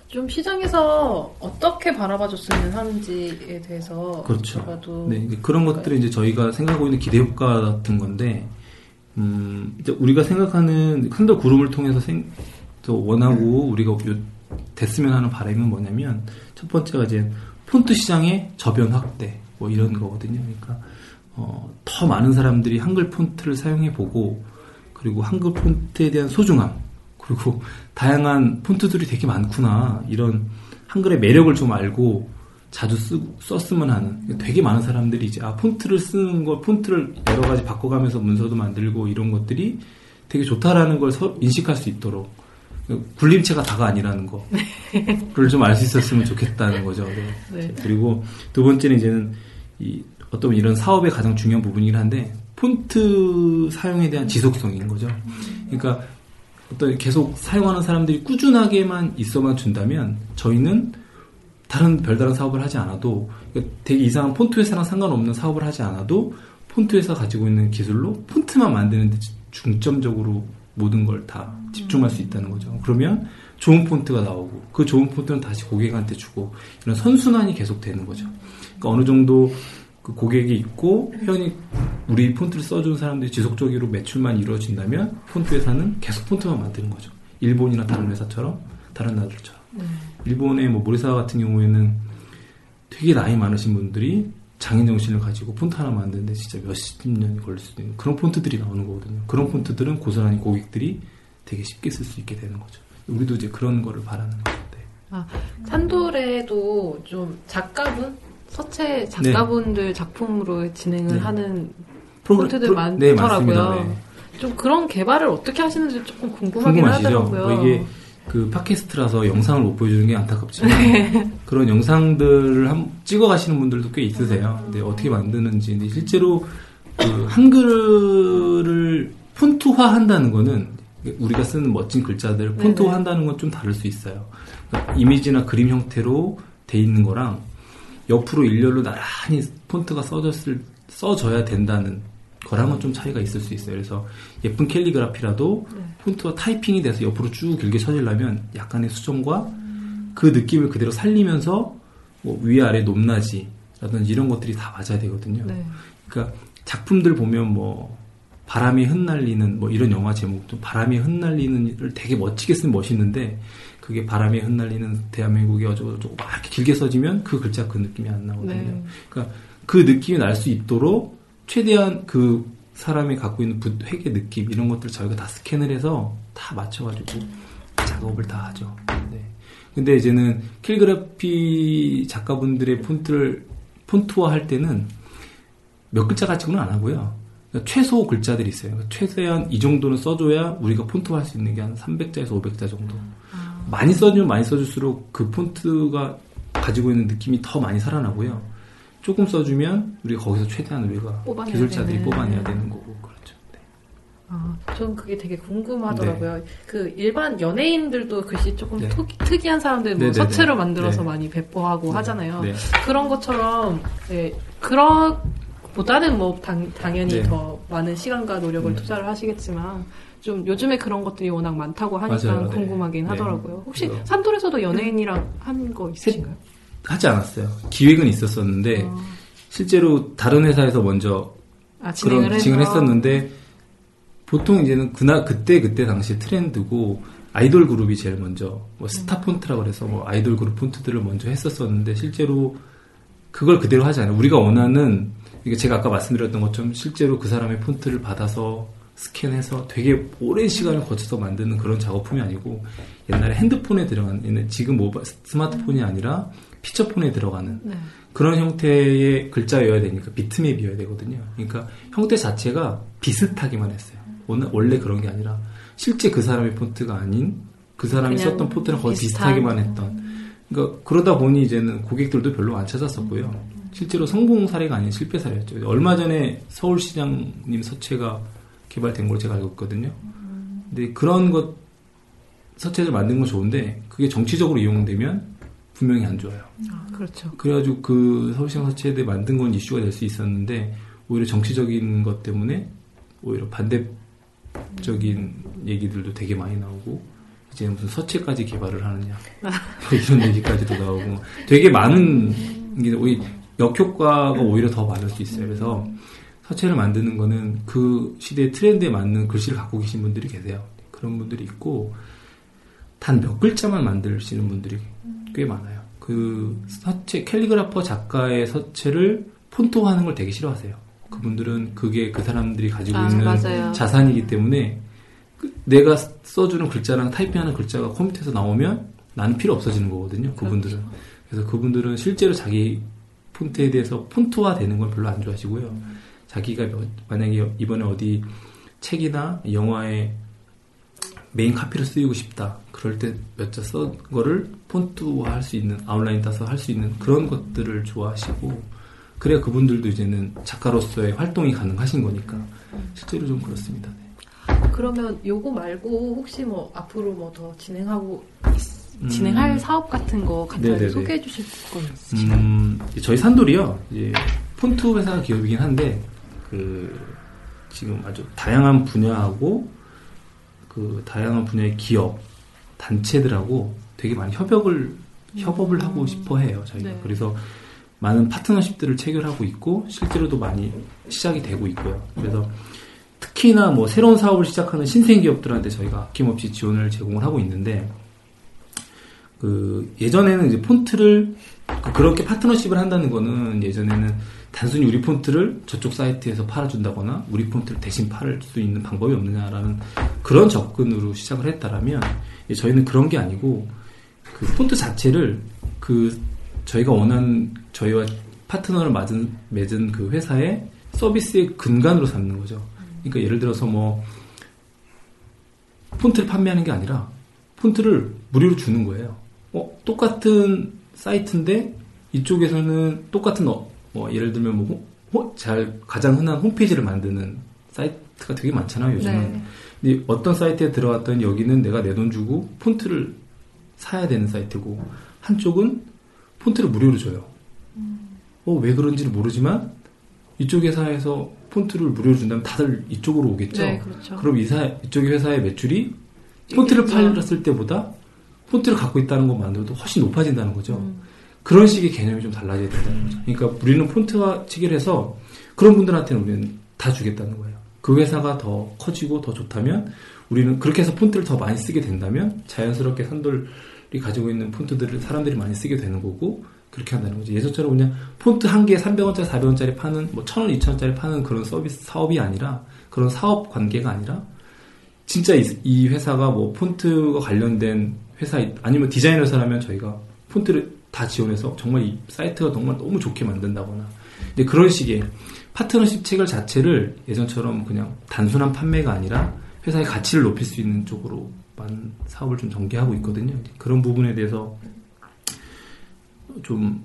좀 시장에서 어떻게 바라봐줬으면 하는지에 대해서 그렇죠. 네, 그런 것들이 이제 저희가 생각하고 있는 기대 효과 같은 건데, 음, 이제 우리가 생각하는 칸더 구름을 통해서 생, 또 원하고 우리가 요- 됐으면 하는 바람은 뭐냐면, 첫 번째가 이제 폰트 시장의 저변 확대, 뭐 이런 거거든요. 그러니까, 어, 더 많은 사람들이 한글 폰트를 사용해 보고, 그리고 한글 폰트에 대한 소중함, 그리고 다양한 폰트들이 되게 많구나. 이런 한글의 매력을 좀 알고 자주 쓰, 썼으면 하는 되게 많은 사람들이 이제 아 폰트를 쓰는 거 폰트를 여러 가지 바꿔가면서 문서도 만들고 이런 것들이 되게 좋다라는 걸 서, 인식할 수 있도록 굴림체가 다가 아니라는 거를 좀 알 수 있었으면 좋겠다는 거죠. 네. 네. 그리고 두 번째는 이제는 이 어떤 이런 사업의 가장 중요한 부분이긴 한데 폰트 사용에 대한 지속성인 거죠. 그러니까 어떤 계속 사용하는 사람들이 꾸준하게만 있어만 준다면 저희는 다른 별다른 사업을 하지 않아도 되게 이상한 폰트 회사랑 상관없는 사업을 하지 않아도 폰트 회사 가지고 있는 기술로 폰트만 만드는데 중점적으로 모든 걸 다 집중할 수 있다는 거죠. 그러면 좋은 폰트가 나오고 그 좋은 폰트는 다시 고객한테 주고 이런 선순환이 계속 되는 거죠. 그러니까 어느 정도 그 고객이 있고 회원이 우리 폰트를 써준 사람들이 지속적으로 매출만 이루어진다면 폰트 회사는 계속 폰트만 만드는 거죠. 일본이나 다른 회사처럼 다른 나라들처럼. 일본의 뭐 모리사 같은 경우에는 되게 나이 많으신 분들이 장인 정신을 가지고 폰트 하나 만드는데 진짜 몇십 년이 걸릴 수도 있는 그런 폰트들이 나오는 거거든요. 그런 폰트들은 고스란히 고객들이 되게 쉽게 쓸 수 있게 되는 거죠. 우리도 이제 그런 거를 바라는 거죠. 아, 산돌에도 좀 작가분, 서체 작가분들 작품으로 진행을 네. 하는 프로그램- 폰트들 프로- 네, 많더라고요. 네. 좀 그런 개발을 어떻게 하시는지 조금 궁금하긴 궁금하시죠? 하더라고요. 뭐 이게 그 팟캐스트라서 영상을 못 보여주는 게 안타깝지만 네. 그런 영상들을 한, 찍어 가시는 분들도 꽤 있으세요. 근데 어떻게 만드는지 근데 실제로 그 한글을 폰트화 한다는 거는 우리가 쓰는 멋진 글자들을 폰트화 한다는 건 좀 다를 수 있어요. 그러니까 이미지나 그림 형태로 돼 있는 거랑 옆으로 일렬로 나란히 폰트가 써졌을 써져야 된다는 거랑은 좀 차이가 있을 수 있어요. 그래서 예쁜 캘리그라피라도 폰트가 타이핑이 돼서 옆으로 쭉 길게 쳐지려면 약간의 수정과 그 느낌을 그대로 살리면서 뭐 위아래 높낮이라든지 이런 것들이 다 맞아야 되거든요. 네. 그러니까 작품들 보면 뭐 바람이 흩날리는 뭐 이런 영화 제목도 바람이 흩날리는을 되게 멋지게 쓰면 멋있는데 그게 바람이 흩날리는 대한민국이 어쩌고저쩌고 막 이렇게 길게 써지면 그 글자 그 느낌이 안 나거든요. 네. 그러니까 그 느낌이 날 수 있도록 최대한 그 사람이 갖고 있는 붓, 획의 느낌 이런 것들을 저희가 다 스캔을 해서 다 맞춰가지고 작업을 다 하죠. 네. 근데 이제는 캘리그라피 작가분들의 폰트를 폰트화 할 때는 몇 글자 가지고는 안 하고요. 그러니까 최소 글자들이 있어요. 그러니까 최대한 이 정도는 써줘야 우리가 폰트화 할 수 있는 게 한 300자에서 500자 정도. 많이 써주면 많이 써줄수록 그 폰트가 가지고 있는 느낌이 더 많이 살아나고요. 조금 써주면 우리가 거기서 최대한 우리가 뽑아내야 기술자들이 되는. 뽑아내야 되는 거고 그렇죠. 아, 전 그게 되게 궁금하더라고요. 그 일반 연예인들도 글씨 조금 특, 특이한 사람들 뭐 네, 네, 서체로 네. 만들어서 네. 많이 배포하고 하잖아요. 네. 그런 것처럼 네, 그런 보다는 뭐 당, 당연히 네. 더 많은 시간과 노력을 투자를 하시겠지만 좀 요즘에 그런 것들이 워낙 많다고 하니까 맞아요, 네. 궁금하긴 네. 하더라고요. 혹시 산돌에서도 연예인이랑 한 거 있으신가요? 하지 않았어요. 기획은 있었었는데 실제로 다른 회사에서 먼저 아, 그런 해서? 진행을 했었는데 보통 이제는 그나 그때 그때 당시 트렌드고 아이돌 그룹이 제일 먼저 뭐 스타 폰트라고 그래서 뭐 아이돌 그룹 폰트들을 먼저 했었었는데 실제로 그걸 그대로 하지 않아요. 우리가 원하는 이게 제가 아까 말씀드렸던 것처럼 실제로 그 사람의 폰트를 받아서 스캔해서 되게 오랜 시간을 거쳐서 만드는 그런 작업품이 아니고 옛날에 핸드폰에 옛날 지금 모바일 스마트폰이 아니라 피처폰에 들어가는 네. 그런 형태의 글자여야 되니까 비트맵이어야 되거든요. 그러니까 형태 자체가 비슷하기만 했어요. 오늘 원래 그런 게 아니라 실제 그 사람의 폰트가 아닌 그 사람이 썼던 폰트랑 거의 비슷한. 비슷하게만 했던. 그러니까 그러다 보니 이제는 고객들도 별로 안 찾았었고요. 실제로 성공 사례가 아닌 실패 사례였죠. 얼마 전에 서울시장님 서체가 개발된 걸 제가 알고 있거든요. 근데 그런 것 서체를 만든 건 좋은데 그게 정치적으로 이용되면 분명히 안 좋아요. 아, 그렇죠. 그래가지고 그 서울시장 서체에 대해 만든 건 이슈가 될 수 있었는데 오히려 정치적인 것 때문에 오히려 반대적인 얘기들도 되게 많이 나오고 이제 무슨 서체까지 개발을 하느냐 뭐 이런 얘기까지도 나오고 되게 많은 게 오히려 역효과가 오히려 더 많을 수 있어요. 그래서 서체를 만드는 거는 그 시대의 트렌드에 맞는 글씨를 갖고 계신 분들이 계세요. 그런 분들이 있고 단 몇 글자만 만드시는 분들이 꽤 많아요. 그 서체 캘리그라퍼 작가의 서체를 폰트화하는 걸 되게 싫어하세요. 그분들은 그게 그 사람들이 가지고 아, 있는 맞아요. 자산이기 때문에 그 내가 써주는 글자랑 타이핑하는 글자가 컴퓨터에서 나오면 나는 필요 없어지는 거거든요. 그분들은. 그렇죠. 그래서 그분들은 실제로 자기 폰트에 대해서 폰트화 되는 걸 별로 안 좋아하시고요. 자기가 뭐- 만약에 이번에 어디 책이나 영화에 메인 카피를 쓰이고 싶다. 그럴 때 몇 자 쓴 거를 폰트화 할 수 있는, 아웃라인 따서 할 수 있는 그런 것들을 좋아하시고, 그래야 그분들도 이제는 작가로서의 활동이 가능하신 거니까, 실제로 좀 그렇습니다. 네. 그러면 요거 말고 혹시 뭐 앞으로 뭐 더 진행하고 음. 진행할 사업 같은 거 네네네. 소개해 주실 거 있으신가요? 음, 저희 산돌이요. 이제 폰트 회사 기업이긴 한데 그 지금 아주 다양한 분야하고 그 다양한 분야의 기업 단체들하고 되게 많이 협업을 협업을 하고 싶어 해요. 저희가 네. 그래서 많은 파트너십들을 체결하고 있고 실제로도 많이 시작이 되고 있고요. 그래서 특히나 뭐 새로운 사업을 시작하는 신생 기업들한테 저희가 아낌없이 지원을 제공을 하고 있는데 그 예전에는 이제 폰트를 그 그렇게 파트너십을 한다는 거는 예전에는 단순히 우리 폰트를 저쪽 사이트에서 팔아준다거나 우리 폰트를 대신 팔을 수 있는 방법이 없느냐라는 그런 접근으로 시작을 했다라면 저희는 그런 게 아니고 그 폰트 자체를 그 저희가 원하는 저희와 파트너를 맞은 맺은 그 회사의 서비스의 근간으로 삼는 거죠. 그러니까 예를 들어서 뭐 폰트를 판매하는 게 아니라 폰트를 무료로 주는 거예요. 어, 똑같은 사이트인데 이쪽에서는 똑같은 어, 뭐 예를 들면 뭐 호- 호- 잘 가장 흔한 홈페이지를 만드는 사이트가 되게 많잖아요 요즘은. 네. 근데 어떤 사이트에 들어갔더니 여기는 내가 내 돈 주고 폰트를 사야 되는 사이트고 한쪽은 폰트를 무료로 줘요. 어, 왜 그런지를 모르지만 이쪽 회사에서 폰트를 무료로 준다면 다들 이쪽으로 오겠죠. 네, 그렇죠. 그럼 이사 이쪽 회사의 매출이 폰트를. 팔았을 때보다 폰트를 갖고 있다는 것만으로도 훨씬 높아진다는 거죠. 음. 그런 식의 개념이 좀 달라져야 된다는 거죠. 그러니까 우리는 폰트와 체결해서 그런 분들한테는 우리는 다 주겠다는 거예요. 그 회사가 더 커지고 더 좋다면 우리는 그렇게 해서 폰트를 더 많이 쓰게 된다면 자연스럽게 산돌이 가지고 있는 폰트들을 사람들이 많이 쓰게 되는 거고 그렇게 한다는 거죠. 예전처럼 그냥 폰트 한 개에 300원짜리, 400원짜리 파는 뭐 1000원, 2000원짜리 파는 그런 서비스 사업이 아니라 그런 사업 관계가 아니라 진짜 이, 이 회사가 뭐 폰트가 관련된 회사 아니면 디자이너 회사라면 저희가 폰트를 다 지원해서 정말 이 사이트가 정말 너무 좋게 만든다거나 이제 그런 식의 파트너십 체결 자체를 예전처럼 그냥 단순한 판매가 아니라 회사의 가치를 높일 수 있는 쪽으로만 사업을 좀 전개하고 있거든요. 그런 부분에 대해서 좀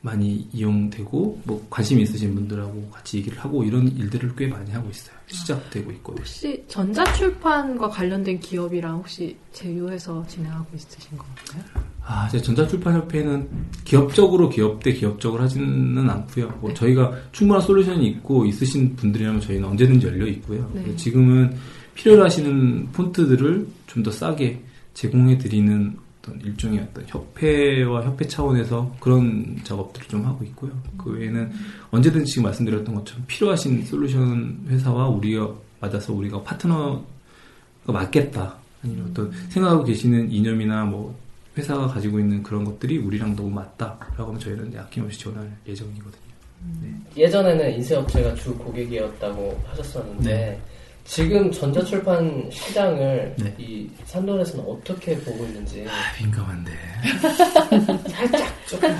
많이 이용되고 뭐 관심 있으신 분들하고 같이 얘기를 하고 이런 일들을 꽤 많이 하고 있어요. 시작되고 있고요. 혹시 전자출판과 관련된 기업이랑 혹시 제휴해서 진행하고 있으신 건가요? 아, 제 전자출판협회는 기업적으로 기업 대 기업적으로 하지는 않고요. 뭐 저희가 충분한 솔루션이 있고 있으신 분들이라면 저희는 언제든지 열려 있고요. 네. 지금은 필요로 하시는 폰트들을 좀 더 싸게 제공해 드리는 어떤 일종의 어떤 협회와 협회 차원에서 그런 작업들을 좀 하고 있고요. 그 외에는 언제든지 지금 말씀드렸던 것처럼 필요하신 솔루션 회사와 우리가 맞아서 우리가 파트너가 맞겠다. 아니면 어떤 생각하고 계시는 이념이나 뭐 회사가 가지고 있는 그런 것들이 우리랑 너무 맞다라고 하면 저희는 아낌없이 지원할 예정이거든요. 예전에는 인쇄업체가 주 고객이었다고 하셨었는데 네. 지금 전자출판 시장을 네. 이 산돌에서는 어떻게 보고 있는지 아, 민감한데. 살짝 조금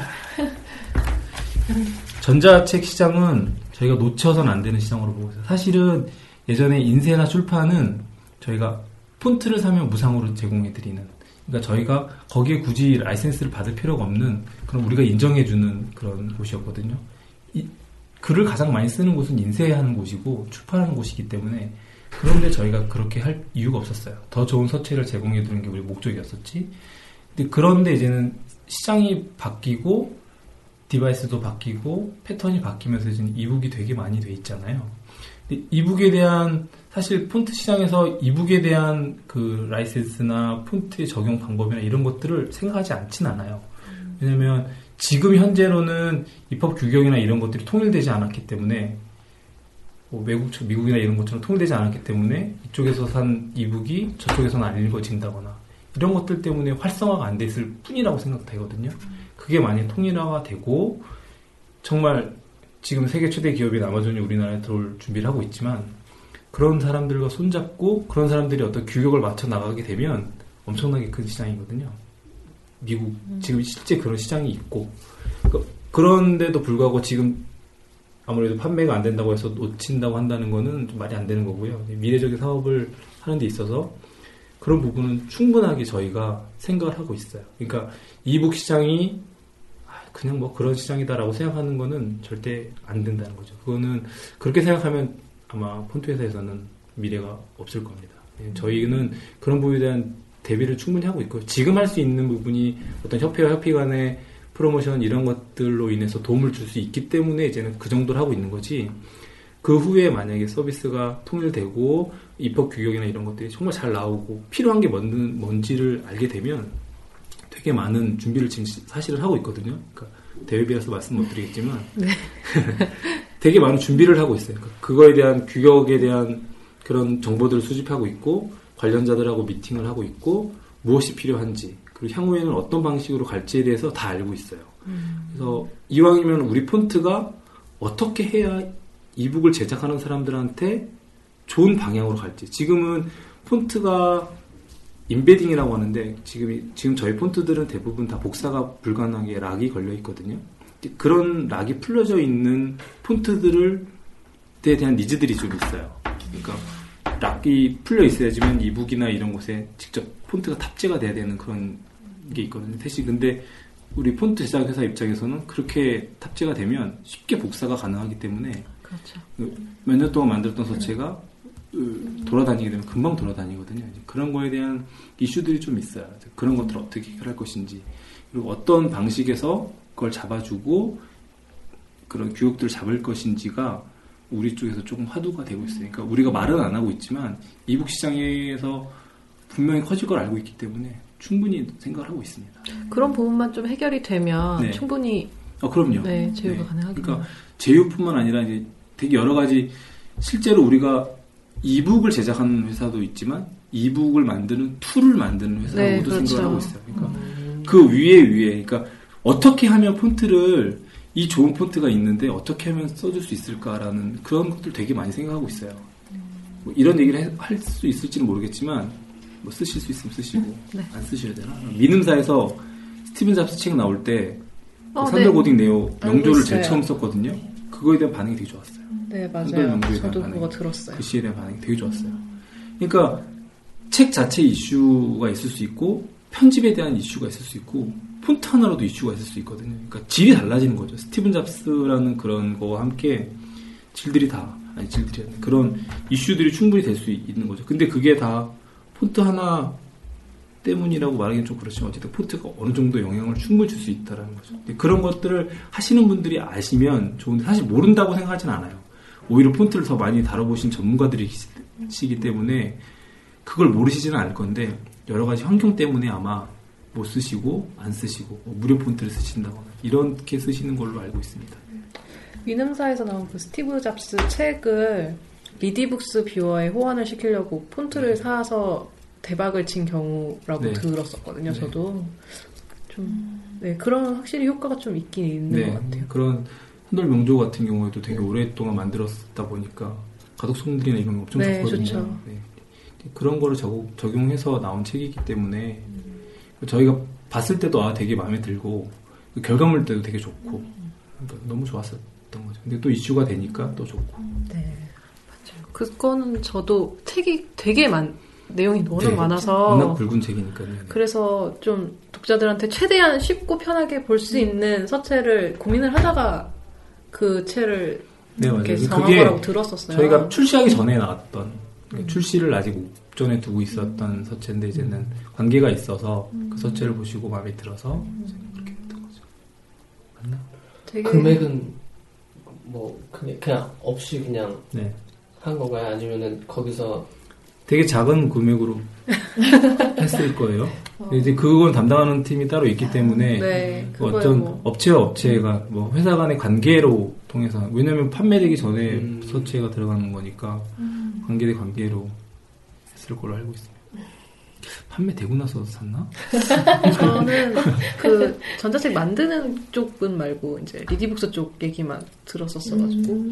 전자책 시장은 저희가 놓쳐서는 안 되는 시장으로 보고 있어요. 사실은 예전에 인쇄나 출판은 저희가 폰트를 사면 무상으로 제공해드리는, 그러니까 저희가 거기에 굳이 라이센스를 받을 필요가 없는 그런 우리가 인정해주는 그런 곳이었거든요. 이- 글을 가장 많이 쓰는 곳은 인쇄하는 곳이고 출판하는 곳이기 때문에 그런데 저희가 그렇게 할 이유가 없었어요. 더 좋은 서체를 제공해드리는 게 우리 목적이었었지. 근데 그런데 이제는 시장이 바뀌고 디바이스도 바뀌고 패턴이 바뀌면서 이제 이북이 되게 많이 돼 있잖아요. 근데 이북에 대한 사실 폰트 시장에서 이북에 대한 그 라이센스나 폰트의 적용 방법이나 이런 것들을 생각하지 않진 않아요. 왜냐면 지금 현재로는 입법 규격이나 이런 것들이 통일되지 않았기 때문에 뭐 외국, 미국이나 이런 것처럼 통일되지 않았기 때문에 이쪽에서 산 이북이 저쪽에서는 안 읽어진다거나 이런 것들 때문에 활성화가 안 됐을 뿐이라고 생각되거든요. 그게 만약 통일화가 되고 정말 지금 세계 최대 기업인 아마존이 우리나라에 들어올 준비를 하고 있지만 그런 사람들과 손잡고 그런 사람들이 어떤 규격을 맞춰 나가게 되면 엄청나게 큰 시장이거든요. 미국 지금 실제 그런 시장이 있고 그러니까 그런데도 불구하고 지금 아무래도 판매가 안 된다고 해서 놓친다고 한다는 거는 좀 말이 안 되는 거고요. 미래적인 사업을 하는 데 있어서 그런 부분은 충분하게 저희가 생각을 하고 있어요. 그러니까 이북 시장이 아, 그냥 뭐 그런 시장이다라고 생각하는 거는 절대 안 된다는 거죠. 그거는 그렇게 생각하면 아마 폰트 회사에서는 미래가 없을 겁니다. 예, 저희는 그런 부분에 대한 대비를 충분히 하고 있고 지금 할 수 있는 부분이 어떤 협회와 협회 간의 프로모션 이런 것들로 인해서 도움을 줄 수 있기 때문에 이제는 그 정도를 하고 있는 거지. 그 후에 만약에 서비스가 통일되고 입법 규격이나 이런 것들이 정말 잘 나오고 필요한 게 뭔, 뭔지를 알게 되면 되게 많은 준비를 지금 사실을 하고 있거든요. 그러니까 대회비라서 말씀 못 드리겠지만 네. 되게 많은 준비를 하고 있어요. 그러니까 그거에 대한 규격에 대한 그런 정보들을 수집하고 있고 관련자들하고 미팅을 하고 있고 무엇이 필요한지 그리고 향후에는 어떤 방식으로 갈지에 대해서 다 알고 있어요. 그래서 이왕이면 우리 폰트가 어떻게 해야 이북을 제작하는 사람들한테 좋은 방향으로 갈지. 지금은 폰트가 인베딩이라고 하는데 지금 지금 저희 폰트들은 대부분 다 복사가 불가능하게 락이 걸려 있거든요. 그런 락이 풀려져 있는 폰트들을 에 대한 니즈들이 좀 있어요. 그러니까 락이 풀려 있어야지만 이북이나 이런 곳에 직접 폰트가 탑재가 돼야 되는 그런 게 있거든요. 대신 근데 우리 폰트 제작 회사 입장에서는 그렇게 탑재가 되면 쉽게 복사가 가능하기 때문에 그렇죠. 몇년 동안 만들었던 서체가 으, 돌아다니게 되면 금방 돌아다니거든요. 그런 거에 대한 이슈들이 좀 있어요. 그런 것들을 어떻게 해결할 것인지 그리고 어떤 방식에서 그걸 잡아주고 그런 교육들을 잡을 것인지가 우리 쪽에서 조금 화두가 되고 있어요. 그러니까 우리가 말은 안 하고 있지만 이북 시장에서 분명히 커질 걸 알고 있기 때문에 충분히 생각을 하고 있습니다. 그런 부분만 좀 해결이 되면 네. 충분히 아, 그럼요. 네, 제휴가 네. 가능하겠네요. 그러니까 제휴뿐만 아니라 이제 되게 여러 가지 실제로 우리가 이북을 제작하는 회사도 있지만 이북을 만드는 툴을 만드는 회사로도 네, 그렇죠. 생각을 하고 있어요. 그러니까 그 위에 위에 그러니까 어떻게 하면 폰트를 이 좋은 폰트가 있는데 어떻게 하면 써줄 수 있을까라는 그런 것들 되게 많이 생각하고 있어요. 뭐 이런 얘기를 할 수 있을지는 모르겠지만 뭐 쓰실 수 있으면 쓰시고 네. 안 쓰셔야 되나? 민음사에서 스티븐 잡스 책 나올 때 어, 산더 네. 고딩 네오 명조를 제일. 처음 썼거든요. 그거에 대한 반응이 되게 좋았어요. 네, 맞아요. 저도 반응이. 그거 들었어요. 글씨에 대한 반응이 되게 좋았어요. 그러니까 책 자체 이슈가 있을 수 있고 편집에 대한 이슈가 있을 수 있고 폰트 하나로도 이슈가 있을 수 있거든요. 그러니까 질이 달라지는 거죠. 스티븐 잡스라는 그런 거와 함께 질들이 다 아니 질들이 그런 이슈들이 충분히 될 수 있는 거죠. 근데 그게 다 폰트 하나 때문이라고 말하기는 좀 그렇지만 어쨌든 폰트가 어느 정도 영향을 충분히 줄 수 있다라는 거죠. 그런 것들을 하시는 분들이 아시면 좋은데 사실 모른다고 생각하진 않아요. 오히려 폰트를 더 많이 다뤄보신 전문가들이시기 때문에 그걸 모르시지는 않을 건데 여러 가지 환경 때문에 아마 못 쓰시고 안 쓰시고 뭐 무료 폰트를 쓰신다거나 이렇게 쓰시는 걸로 알고 있습니다. 위능사에서 나온 그 스티브 잡스 책을 리디북스 뷰어에 호환을 시키려고 폰트를 사서 대박을 친 경우라고 네. 들었었거든요. 네. 저도 좀 네, 그런 확실히 효과가 좀 있긴 있는 것 같아요. 그런 산돌 명조 같은 경우에도 되게 오랫동안 만들었다 보니까 가독성들이나 이런 거 엄청 네, 좋거든요. 좋죠. 네. 그런 거를 적용, 적용해서 나온 책이기 때문에 저희가 봤을 때도 아 되게 마음에 들고 그 결과물 때도 되게 좋고 그러니까 너무 좋았었던 거죠. 근데 또 이슈가 되니까 또 좋고. 네, 맞아요. 그거는 저도 책이 되게 많, 내용이 워낙 네. 많아서 워낙 굵은 책이니까요. 네. 그래서 좀 독자들한테 최대한 쉽고 편하게 볼 수 있는 서체를 고민을 하다가 그 책을 네. 이렇게 정한 거라고 들었었어요. 저희가 출시하기 전에 나왔던 그러니까 출시를 아직 옥전에 두고 있었던 서체인데 이제는 관계가 있어서 그 서체를 보시고 마음에 들어서 그렇게 됐던 거죠. 맞나? 되게 금액은 뭐 그냥, 그냥 없이 그냥 네. 한 건가요? 아니면은 거기서 되게 작은 금액으로 했을 거예요. 근데 이제 그건 담당하는 팀이 따로 있기 때문에 네, 그 그거야 어떤 뭐. 업체와 업체가 뭐 회사 간의 관계로 통해서 왜냐하면 판매되기 전에 음. 서체가 들어가는 거니까 관계 대 관계로 했을 걸로 알고 있습니다. 판매되고 나서 샀나? 저는 그 전자책 만드는 쪽은 말고 이제 리디북스 쪽 얘기만 들었었어가지고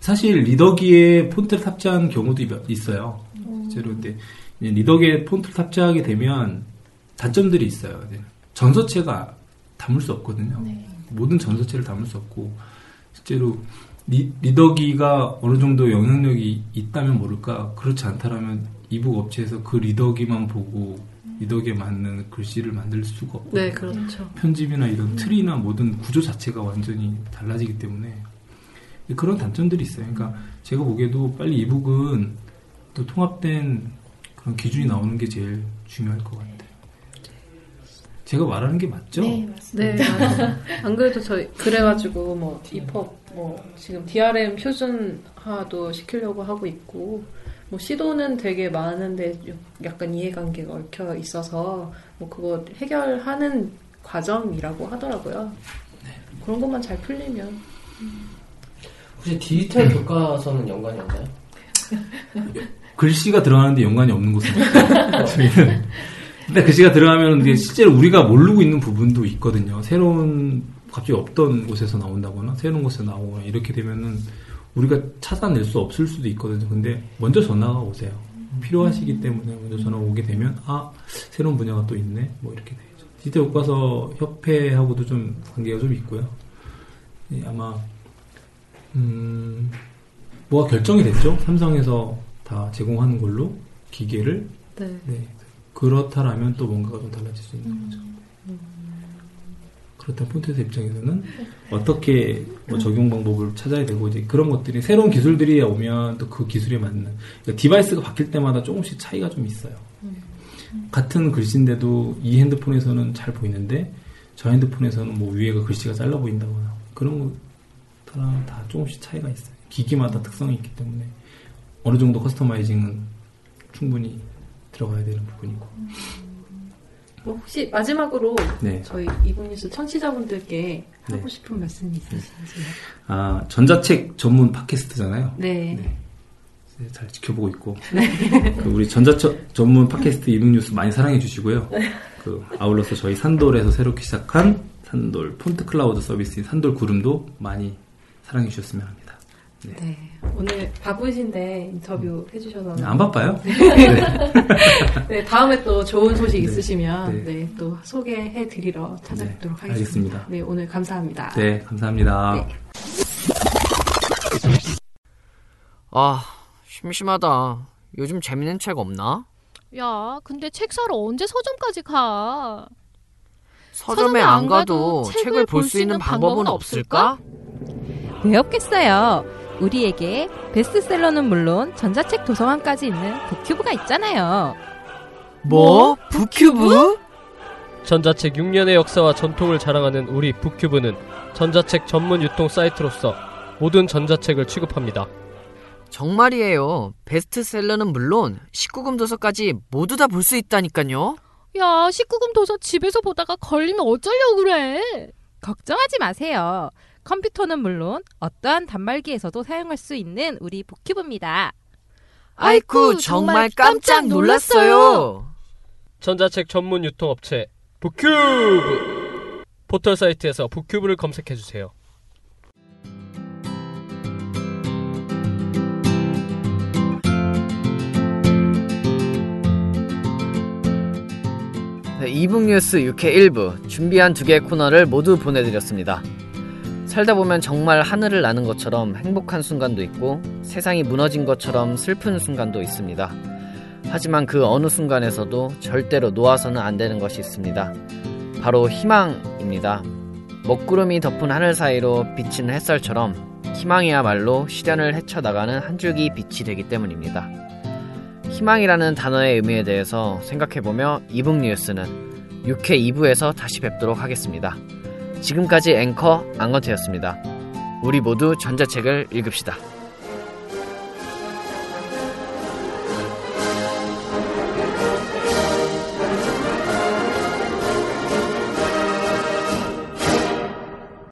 사실 리더기에 폰트를 탑재한 경우도 몇- 있어요. 실제로 근데 이제 리더기에 폰트를 탑재하게 되면 단점들이 있어요. 전 서체가 담을 수 없거든요. 모든 전 서체를 담을 수 없고 실제로 리, 리더기가 어느 정도 영향력이 있다면 모를까 그렇지 않다라면 e-book 업체에서 그 리더기만 보고 리더기에 맞는 글씨를 만들 수가 없거든요. 네, 그렇죠. 편집이나 이런 틀이나 모든 구조 자체가 완전히 달라지기 때문에 그런 단점들이 있어요. 그러니까 제가 보기에도 빨리 이북은 또 통합된 그런 기준이 나오는 게 제일 중요할 것 같아요. 제가 말하는 게 맞죠? 네, 네, 맞아요. 안 그래도 저희 그래가지고 뭐 입법 뭐 지금 DRM 표준화도 시키려고 하고 있고 뭐 시도는 되게 많은데 약간 이해관계가 얽혀 있어서 뭐 그거 해결하는 과정이라고 하더라고요. 그런 것만 잘 풀리면 혹시 디지털 교과서는 연관이 없나요? 글씨가 들어가는데 연관이 없는 곳은 없어요. 저희는 근데 글씨가 들어가면 이게 실제로 우리가 모르고 있는 부분도 있거든요. 새로운 갑자기 없던 곳에서 나온다거나 새로운 곳에서 나오거나 이렇게 되면은 우리가 찾아낼 수 없을 수도 있거든요. 근데 먼저 전화가 오세요. 필요하시기 때문에 먼저 전화 오게 되면 아 새로운 분야가 또 있네 뭐 이렇게 되죠. 디지털 교과서 협회하고도 좀 관계가 좀 있고요. 예, 아마 음 뭐가 결정이 됐죠. 삼성에서 다 제공하는 걸로 기계를 네. 네. 그렇다라면 또 뭔가가 좀 달라질 수 있는 거죠. 그렇다 폰트사 입장에서는 어떻게 뭐 적용 방법을 찾아야 되고 이제 그런 것들이 새로운 기술들이 오면 또 그 기술에 맞는 그러니까 device가 바뀔 때마다 조금씩 차이가 좀 있어요. 같은 글씨인데도 이 핸드폰에서는 잘 보이는데 저 핸드폰에서는 뭐 위에가 글씨가 잘려 보인다거나 그런 거 따라 다 조금씩 차이가 있어요. 기기마다 특성이 있기 때문에 어느 정도 customizing은 충분히 들어가야 되는 부분이고. 뭐 혹시 마지막으로 네. 저희 이북뉴스 청취자분들께 하고 네. 싶은 말씀이 있으신지요? 아, 전자책 전문 팟캐스트잖아요. 네. 네, 잘 지켜보고 있고. 그 우리 전자책 전문 팟캐스트 이북뉴스 많이 사랑해 주시고요. 그 아울러서 저희 산돌에서 새롭게 시작한 산돌 폰트 클라우드 서비스인 산돌 구름도 많이 사랑해 주셨으면 합니다. 네. 오늘 바쁘신데 인터뷰 해주셔서 안 바빠요? 네, 다음에 또 좋은 소식 네. 있으시면 네. 네. 또 소개해 드리러 찾아뵙도록 네, 하겠습니다. 알겠습니다. 네, 오늘 감사합니다. 네, 감사합니다. 아, 심심하다. 요즘 재밌는 책 없나? 야, 근데 책 사러 언제 서점까지 가? 서점에 안 가도 책을 볼 수 있는 방법은 없을까? 왜 없겠어요? 우리에게 베스트셀러는 물론 전자책 도서관까지 있는 북큐브가 있잖아요. 뭐? 북큐브? 전자책 6년의 역사와 전통을 자랑하는 우리 북큐브는 전자책 전문 유통 사이트로서 모든 전자책을 취급합니다. 정말이에요. 베스트셀러는 물론 19금 도서까지 모두 다 볼 수 있다니까요. 야, 19금 도서 집에서 보다가 걸리면 어쩌려고 그래? 걱정하지 마세요. 컴퓨터는 물론 어떠한 단말기에서도 사용할 수 있는 우리 북큐브입니다. 아이쿠, 정말 깜짝 놀랐어요. 전자책 전문 유통업체 북큐브 포털 사이트에서 북큐브를 검색해 주세요. 네, 이북 뉴스 6회 1부 준비한 두 개의 코너를 모두 보내드렸습니다. 살다 보면 정말 하늘을 나는 것처럼 행복한 순간도 있고 세상이 무너진 것처럼 슬픈 순간도 있습니다. 하지만 그 어느 순간에서도 절대로 놓아서는 안 되는 것이 있습니다. 바로 희망입니다. 먹구름이 덮은 하늘 사이로 비치는 햇살처럼 희망이야말로 시련을 헤쳐나가는 한 줄기 빛이 되기 때문입니다. 희망이라는 단어의 의미에 대해서 생각해보며 이북 뉴스는 6회 2부에서 다시 뵙도록 하겠습니다. 지금까지 앵커 안건태였습니다. 우리 모두 전자책을 읽읍시다.